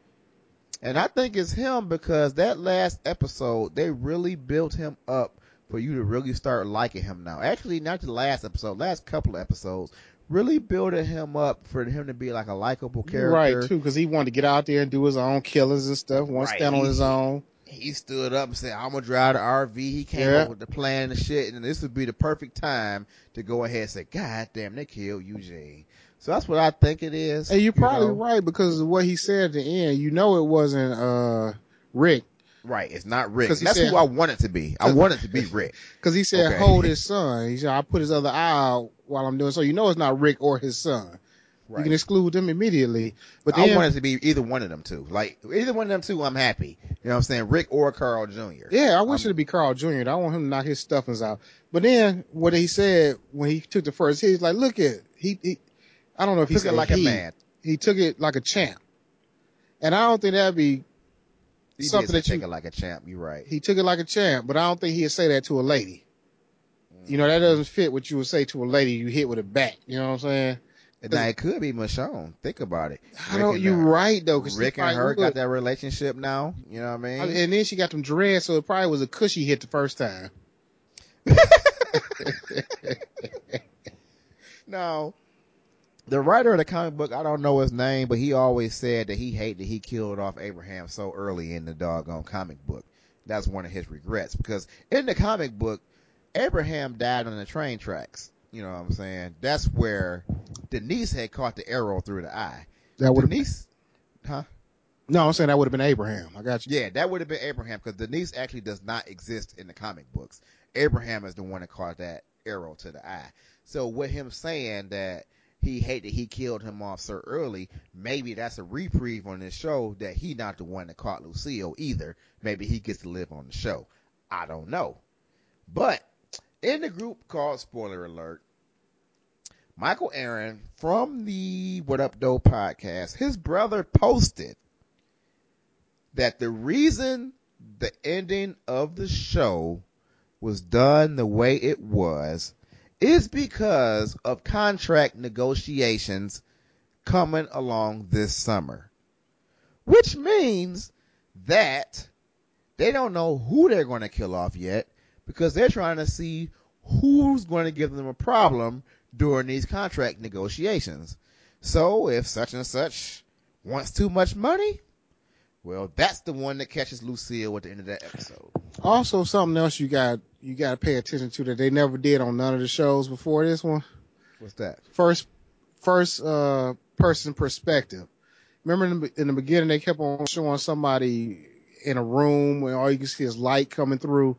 S2: And I think it's him because that last episode, they really built him up for you to really start liking him now. Actually, not the last episode, last couple of episodes, really building him up for him to be like a likable character.
S1: right too, because he wanted to get out there and do his own killings and stuff. Want to
S2: Right.
S1: stand on his own.
S2: He stood up and said, I'm gonna drive the RV. He came
S1: Yeah.
S2: up with the plan and shit, and this would be the perfect time to go ahead and say, God damn, they killed Eugene. So that's what I think it is.
S1: And you're
S2: you
S1: probably
S2: know?
S1: right because of what he said at the end. You know, it wasn't uh Rick
S2: Right, it's not Rick. That's
S1: said-
S2: who I want it to be. I want it to be Rick.
S1: because he said
S2: Okay.
S1: hold his son. He said I put his other eye out while I'm doing so. You know, it's not Rick or his son. You can exclude them immediately. But
S2: I want it to be either one of them two. Like either one of them two, I'm happy. You know what I'm saying? Rick or Carl Jr.
S1: yeah, I wish
S2: I'm-
S1: it'd be Carl Jr. I don't want him to knock his stuffings out. But then what he said when he took the first hit, he's like, look at he. he I don't know if he
S2: Took it
S1: said
S2: like a
S1: he.
S2: man.
S1: He took it like a champ. And I don't think that'd be
S2: He
S1: something that
S2: take it like a champ. You're right.
S1: he took it like a champ, but I don't think he'd say that to a lady. Mm. You know, that doesn't fit what you would say to a lady you hit with a bat. You know what I'm saying?
S2: Now it could be Michonne. Think about it.
S1: I don't, you're right though. 'cause
S2: Rick and her got that relationship now. You know what I mean?
S1: I mean, and then she got them dreads, so it probably was a cushy hit the first time.
S2: No. The writer of the comic book, I don't know his name, but he always said that he hated that he killed off Abraham so early in the doggone comic book. That's one of his regrets because in the comic book, Abraham died on the train tracks. You know what I'm saying? That's where Denise had caught the arrow through the eye.
S1: That would
S2: Denise, huh?
S1: no, I'm saying that would have been Abraham. I got you.
S2: Yeah, that would have been Abraham because Denise actually does not exist in the comic books. Abraham is the one that caught that arrow to the eye. So with him saying that he hated he killed him off so early, maybe that's a reprieve on this show that he not the one that caught Lucille either. Maybe he gets to live on the show. I don't know. But in the group called Spoiler Alert, Michael Aaron from the What Up Doe podcast, his brother posted that the reason the ending of the show was done the way it was is because of contract negotiations coming along this summer. Which means that they don't know who they're going to kill off yet, because they're trying to see who's going to give them a problem during these contract negotiations. So if such and such wants too much money, well, that's the one that catches Lucille at the end of that episode.
S1: Also, something else you got you got to pay attention to that they never did on none of the shows before this one.
S2: What's that?
S1: First, first uh, person perspective. Remember in the, in the beginning they kept on showing somebody in a room where all you can see is light coming through,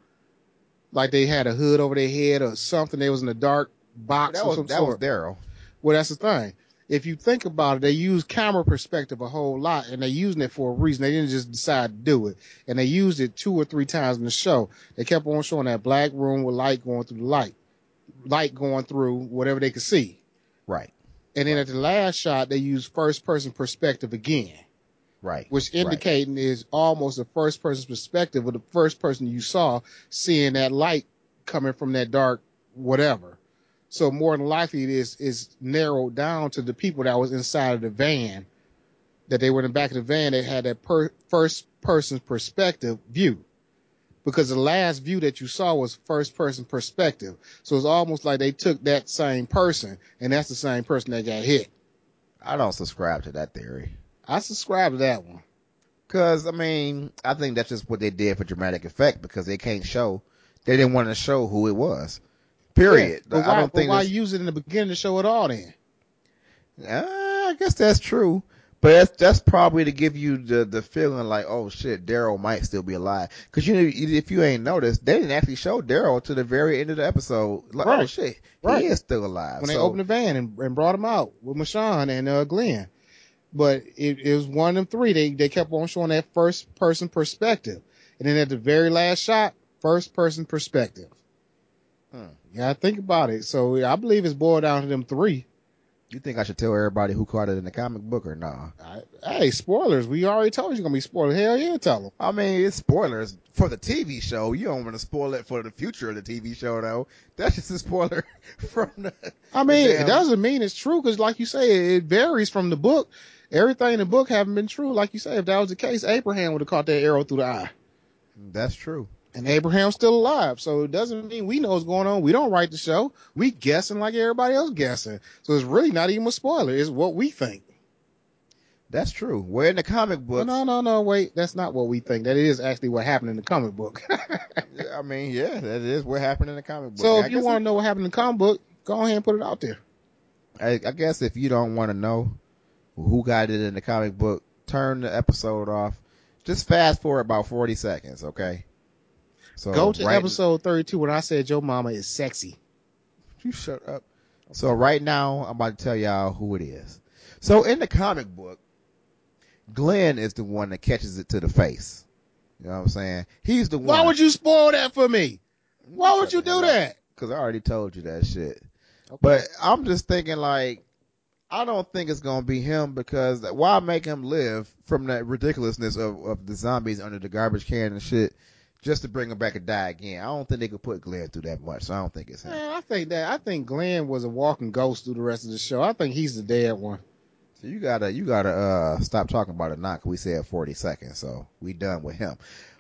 S1: like they had a hood over their head or something. They was in a dark box
S2: That
S1: or
S2: was that
S1: sort.
S2: was Daryl.
S1: Well, that's the thing. If you think about it, they use camera perspective a whole lot, and they're using it for a reason. They didn't just decide to do it, and they used it two or three times in the show. They kept on showing that black room with light going through the light, light going through whatever they could see.
S2: Right.
S1: And then at the last shot, they used first person perspective again,
S2: Right.
S1: which
S2: Right.
S1: indicating is almost a first person perspective of the first person you saw seeing that light coming from that dark whatever. So more than likely it is is narrowed down to the people that was inside of the van, that they were in the back of the van that had that per, first person perspective view. Because the last view that you saw was first person perspective. So it's almost like they took that same person and that's the same person that got hit.
S2: I don't subscribe to that theory.
S1: I subscribe to that one.
S2: Cause I mean, I think that's just what they did for dramatic effect because they can't show, they didn't want to show who it was. Period.
S1: Yeah, but
S2: I
S1: why,
S2: don't think
S1: why
S2: this-
S1: use it in the beginning to show it all then?
S2: Uh, I guess that's true. But that's, that's probably to give you the, the feeling like, oh shit, Daryl might still be alive. Cause you know, if you ain't noticed, they didn't actually show Daryl to the very end of the episode. Like, oh shit,
S1: Right.
S2: he is still alive.
S1: when they opened the van and, and brought him out with Michonne and uh, Glenn. But it, it was one of them three. They they kept on showing that first person perspective, and then at the very last shot, first person perspective.
S2: Hmm.
S1: Gotta think about it. So I believe it's boiled down to them three.
S2: you think I should tell everybody who caught it in the comic book or nah?
S1: I, hey, spoilers. We already told you gonna be spoilers. Hell yeah, tell them.
S2: I mean, it's spoilers for the TV show. You don't want to spoil it for the future of the TV show, though. That's just a spoiler from the.
S1: I mean,
S2: Damn.
S1: it doesn't mean it's true because, like you say, it varies from the book. Everything in the book haven't been true. Like you say, if that was the case, Abraham would have caught that arrow through the eye.
S2: That's true.
S1: And Abraham's still alive. So it doesn't mean we know what's going on. We don't write the show. We guessing like everybody else guessing. So it's really not even a spoiler. It's what we think.
S2: That's true. We're in the comic book.
S1: no, no, no, wait. That's not what we think. That is actually what happened in the comic book.
S2: I mean, yeah, that is what happened in the comic book.
S1: so
S2: I
S1: if you want to know what happened in the comic book, go ahead and put it out there.
S2: I, I guess if you don't want to know who got it in the comic book, turn the episode off. Just fast forward about 40 seconds, okay? So
S1: go to
S2: right-
S1: episode 32 when I said your mama is sexy.
S2: You shut up. So right now, I'm about to tell y'all who it is. So in the comic book, Glenn is the one that catches it to the face. You know what I'm saying? He's the one.
S1: Why would you spoil that for me? Why would you do that?
S2: Because I already told you that shit. But I'm just thinking like, I don't think it's gonna be him because why make him live from that ridiculousness of, of the zombies under the garbage can and shit just to bring him back and die again. I don't think they could put Glenn through that much, so I don't think it's him.
S1: Man, I think that I think Glenn was a walking ghost through the rest of the show. I think he's the dead one.
S2: So you gotta, you gotta, uh, stop talking about it now 'cause we said 40 seconds, so we done with him.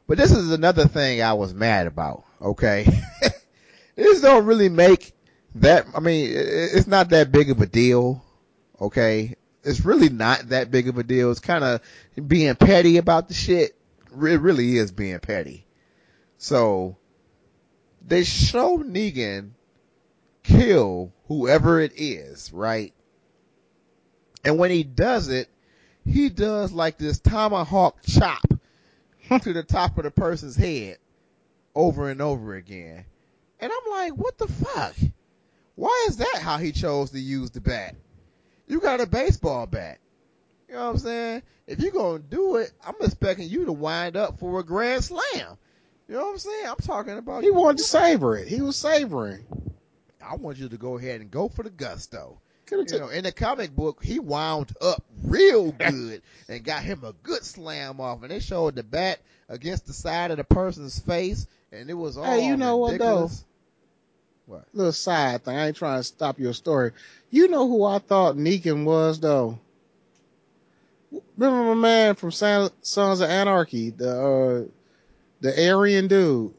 S2: But this is another thing I was mad about, okay? this don't really make that, I mean, it's not that big of a deal, okay? It's really not that big of a deal. It's kind of being petty about the shit. It really is being petty. So, they show Negan kill whoever it is, right? And when he does it, he does like this tomahawk chop to the top of the person's head over and over again. And I'm like, what the fuck? Why is that how he chose to use the bat? You got a baseball bat. You know what I'm saying? If you're going to do it, I'm expecting you to wind up for a grand slam. You know what I'm saying? I'm talking about
S1: He wanted to savor it. He was savoring.
S2: I want you to go ahead and go for the gusto. You know, in the comic book, he wound up real good and got him a good slam off. And they showed the bat against the side of the person's face, and it was all
S1: Hey, you know what, though?
S2: What?
S1: little side thing. I ain't trying to stop your story. You know who I thought Negan was though? Remember my man from Sons of Anarchy, the uh, the Aryan dude.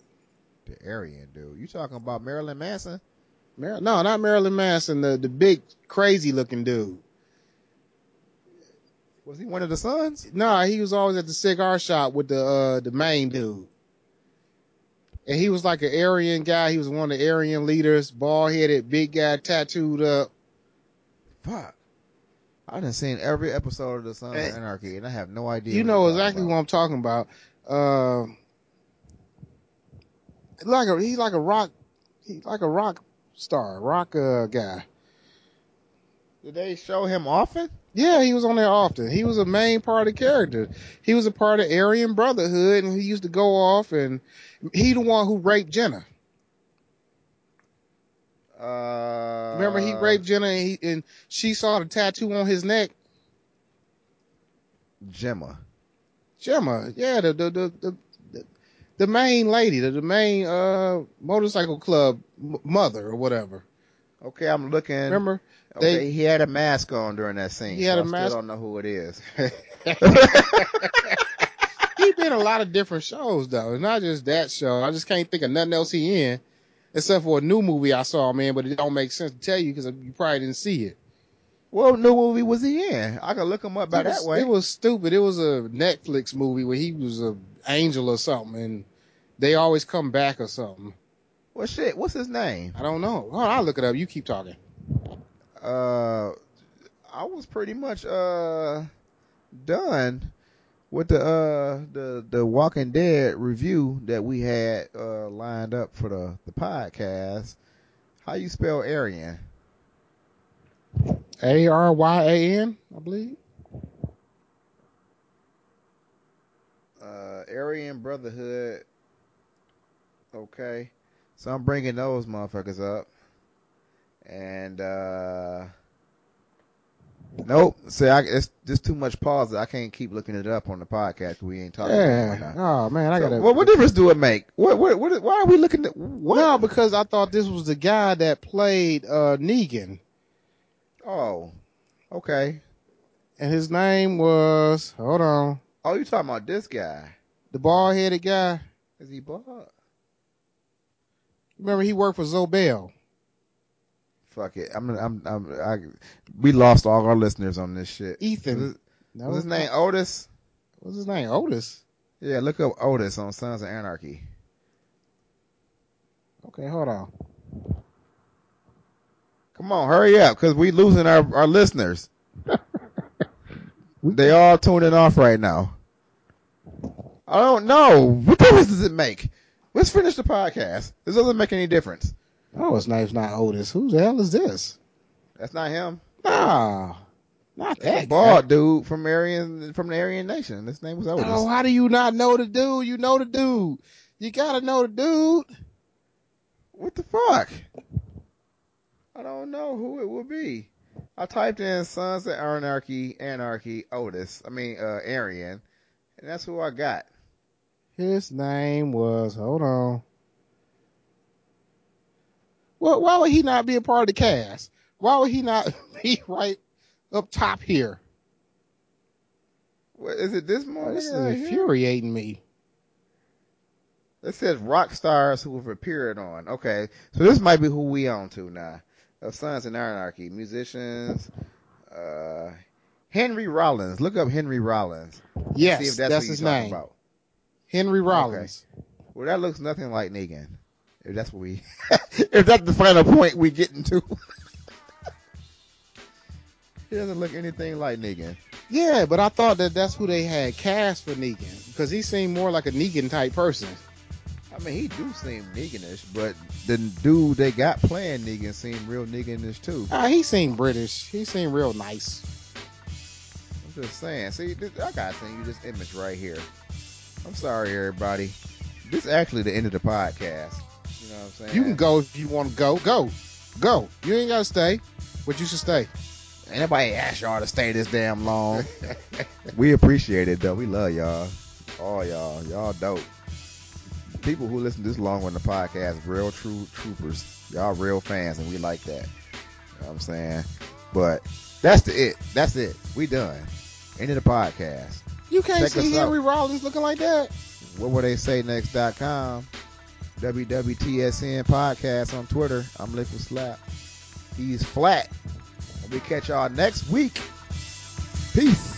S2: The Aryan dude. You talking about Marilyn Manson?
S1: Mar- no, not Marilyn Manson. The the big crazy looking dude.
S2: Was he one of the sons?
S1: Nah, he was always at the cigar shop with the uh the main dude. And he was like an Aryan guy. He was one of the Aryan leaders, bald headed, big guy, tattooed up.
S2: Fuck. I done seen every episode of The Sons
S1: Eh,
S2: of Anarchy, and I have no idea.
S1: You know exactly what I'm talking about. Uh, like a he's like a rock, he's like a rock star, rock uh guy.
S2: Did they show him often?
S1: Yeah, he was on there often. He was a main part of the character. He was a part of Aryan Brotherhood, and he used to go off and he the one who raped Jenna.
S2: Uh,
S1: Remember, he raped Jenna, and, he, and she saw the tattoo on his neck.
S2: Gemma.
S1: Gemma, yeah, the the the the, the, main lady, the, the main uh motorcycle club m- mother or whatever.
S2: Okay, I'm looking.
S1: Remember?
S2: Okay,
S1: they-
S2: he had a mask on during that scene.
S1: He had
S2: so
S1: a
S2: I
S1: mask-
S2: Still don't know who it is.
S1: he been a lot of different shows though. It's not just that show. I just can't think of nothing else he in, except for a new movie I saw, man. But it don't make sense to tell you because you probably didn't see it.
S2: what new movie was he in? I can look him up by
S1: was,
S2: that way.
S1: It was stupid. It was a Netflix movie where he was a angel or something, and they always come back or something.
S2: well, shit. What's his name?
S1: I don't know. Hold on, I'll look it up. You keep talking.
S2: Uh, I was pretty much uh done with the uh the the Walking Dead review that we had uh lined up for the the podcast. How you spell Aryan?
S1: A R Y A N, I believe.
S2: Uh, Aryan Brotherhood. Okay, so I'm bringing those motherfuckers up, and uh, nope. See, I, it's just too much pause. I can't keep looking it up on the podcast. We ain't talking. about
S1: Yeah. Oh man, I
S2: So,
S1: gotta.
S2: what, what difference do it make? What, what, what, why are we looking at what?
S1: No, because I thought this was the guy that played uh Negan,
S2: Oh, okay.
S1: and his name was hold on,
S2: Oh, you talking about this guy?
S1: the bald headed guy.
S2: Is he bald?
S1: Remember he worked for Zobelle.
S2: Fuck it. I'm, I'm, I'm, I, we lost all our listeners on this shit.
S1: Ethan.
S2: Was,
S1: No,
S2: was his name Otis?
S1: What's his name? Otis.
S2: Yeah, look up Otis on Sons of Anarchy.
S1: Okay, hold on.
S2: Come on, hurry up, cause we losing our, our listeners. they all tuning off right now. I don't know. What difference does it make? Let's finish the podcast. This doesn't make any difference.
S1: Oh, his name's not Otis. Who the hell is this?
S2: That's not him.
S1: Nah, not that
S2: a bald dude from Aryan from the Aryan Nation. His name was
S1: guy.
S2: Otis.
S1: Oh, how do you not know the dude? You know the dude. You gotta know the dude.
S2: What the fuck? I don't know who it would be. I typed in Sons of Anarchy, Anarchy, Otis. I mean, uh, Aryan, and that's who I got.
S1: His name was. Hold on. Well, why would he not be a part of the cast? Why would he not be right up top here?
S2: What is it? This
S1: Oh,
S2: morning
S1: this is
S2: right here?
S1: infuriating me.
S2: It says rock stars who have appeared on. Okay, so this might be who we on to now. Of Sons and Anarchy, musicians. Uh, Henry Rollins. Look up Henry Rollins.
S1: Yes,
S2: See if
S1: that's,
S2: that's,
S1: his name.
S2: about.
S1: Henry Rollins.
S2: Well, that looks nothing like Negan. If that's what we, if that's the final point we getting to. he doesn't look anything like Negan.
S1: Yeah, but I thought that that's who they had cast for Negan because he seemed more like a Negan type person.
S2: I mean, he do seem Neganish, but the dude they got playing Negan seemed real Neganish too.
S1: Ah, he seemed British. He seemed real nice.
S2: I'm just saying. See, this, I gotta send you this image right here. I'm sorry, everybody. This is actually the end of the podcast. You know what I'm saying?
S1: You can go if you want to go. Go, go. You ain't gotta stay, but you should stay.
S2: Anybody ask y'all to stay this damn long? we appreciate it though. We love y'all. All y'all. Y'all dope. People who listen this long on the podcast, real true troopers. Y'all real fans and we like that. You know what I'm saying? But that's the it. That's it. We done. End of the podcast.
S1: You can't
S2: Check
S1: see Henry Rollins looking like that.
S2: What will they say next.com? WWTSN podcast on Twitter. I'm Liquid Slap. He's flat. We catch y'all next week. Peace.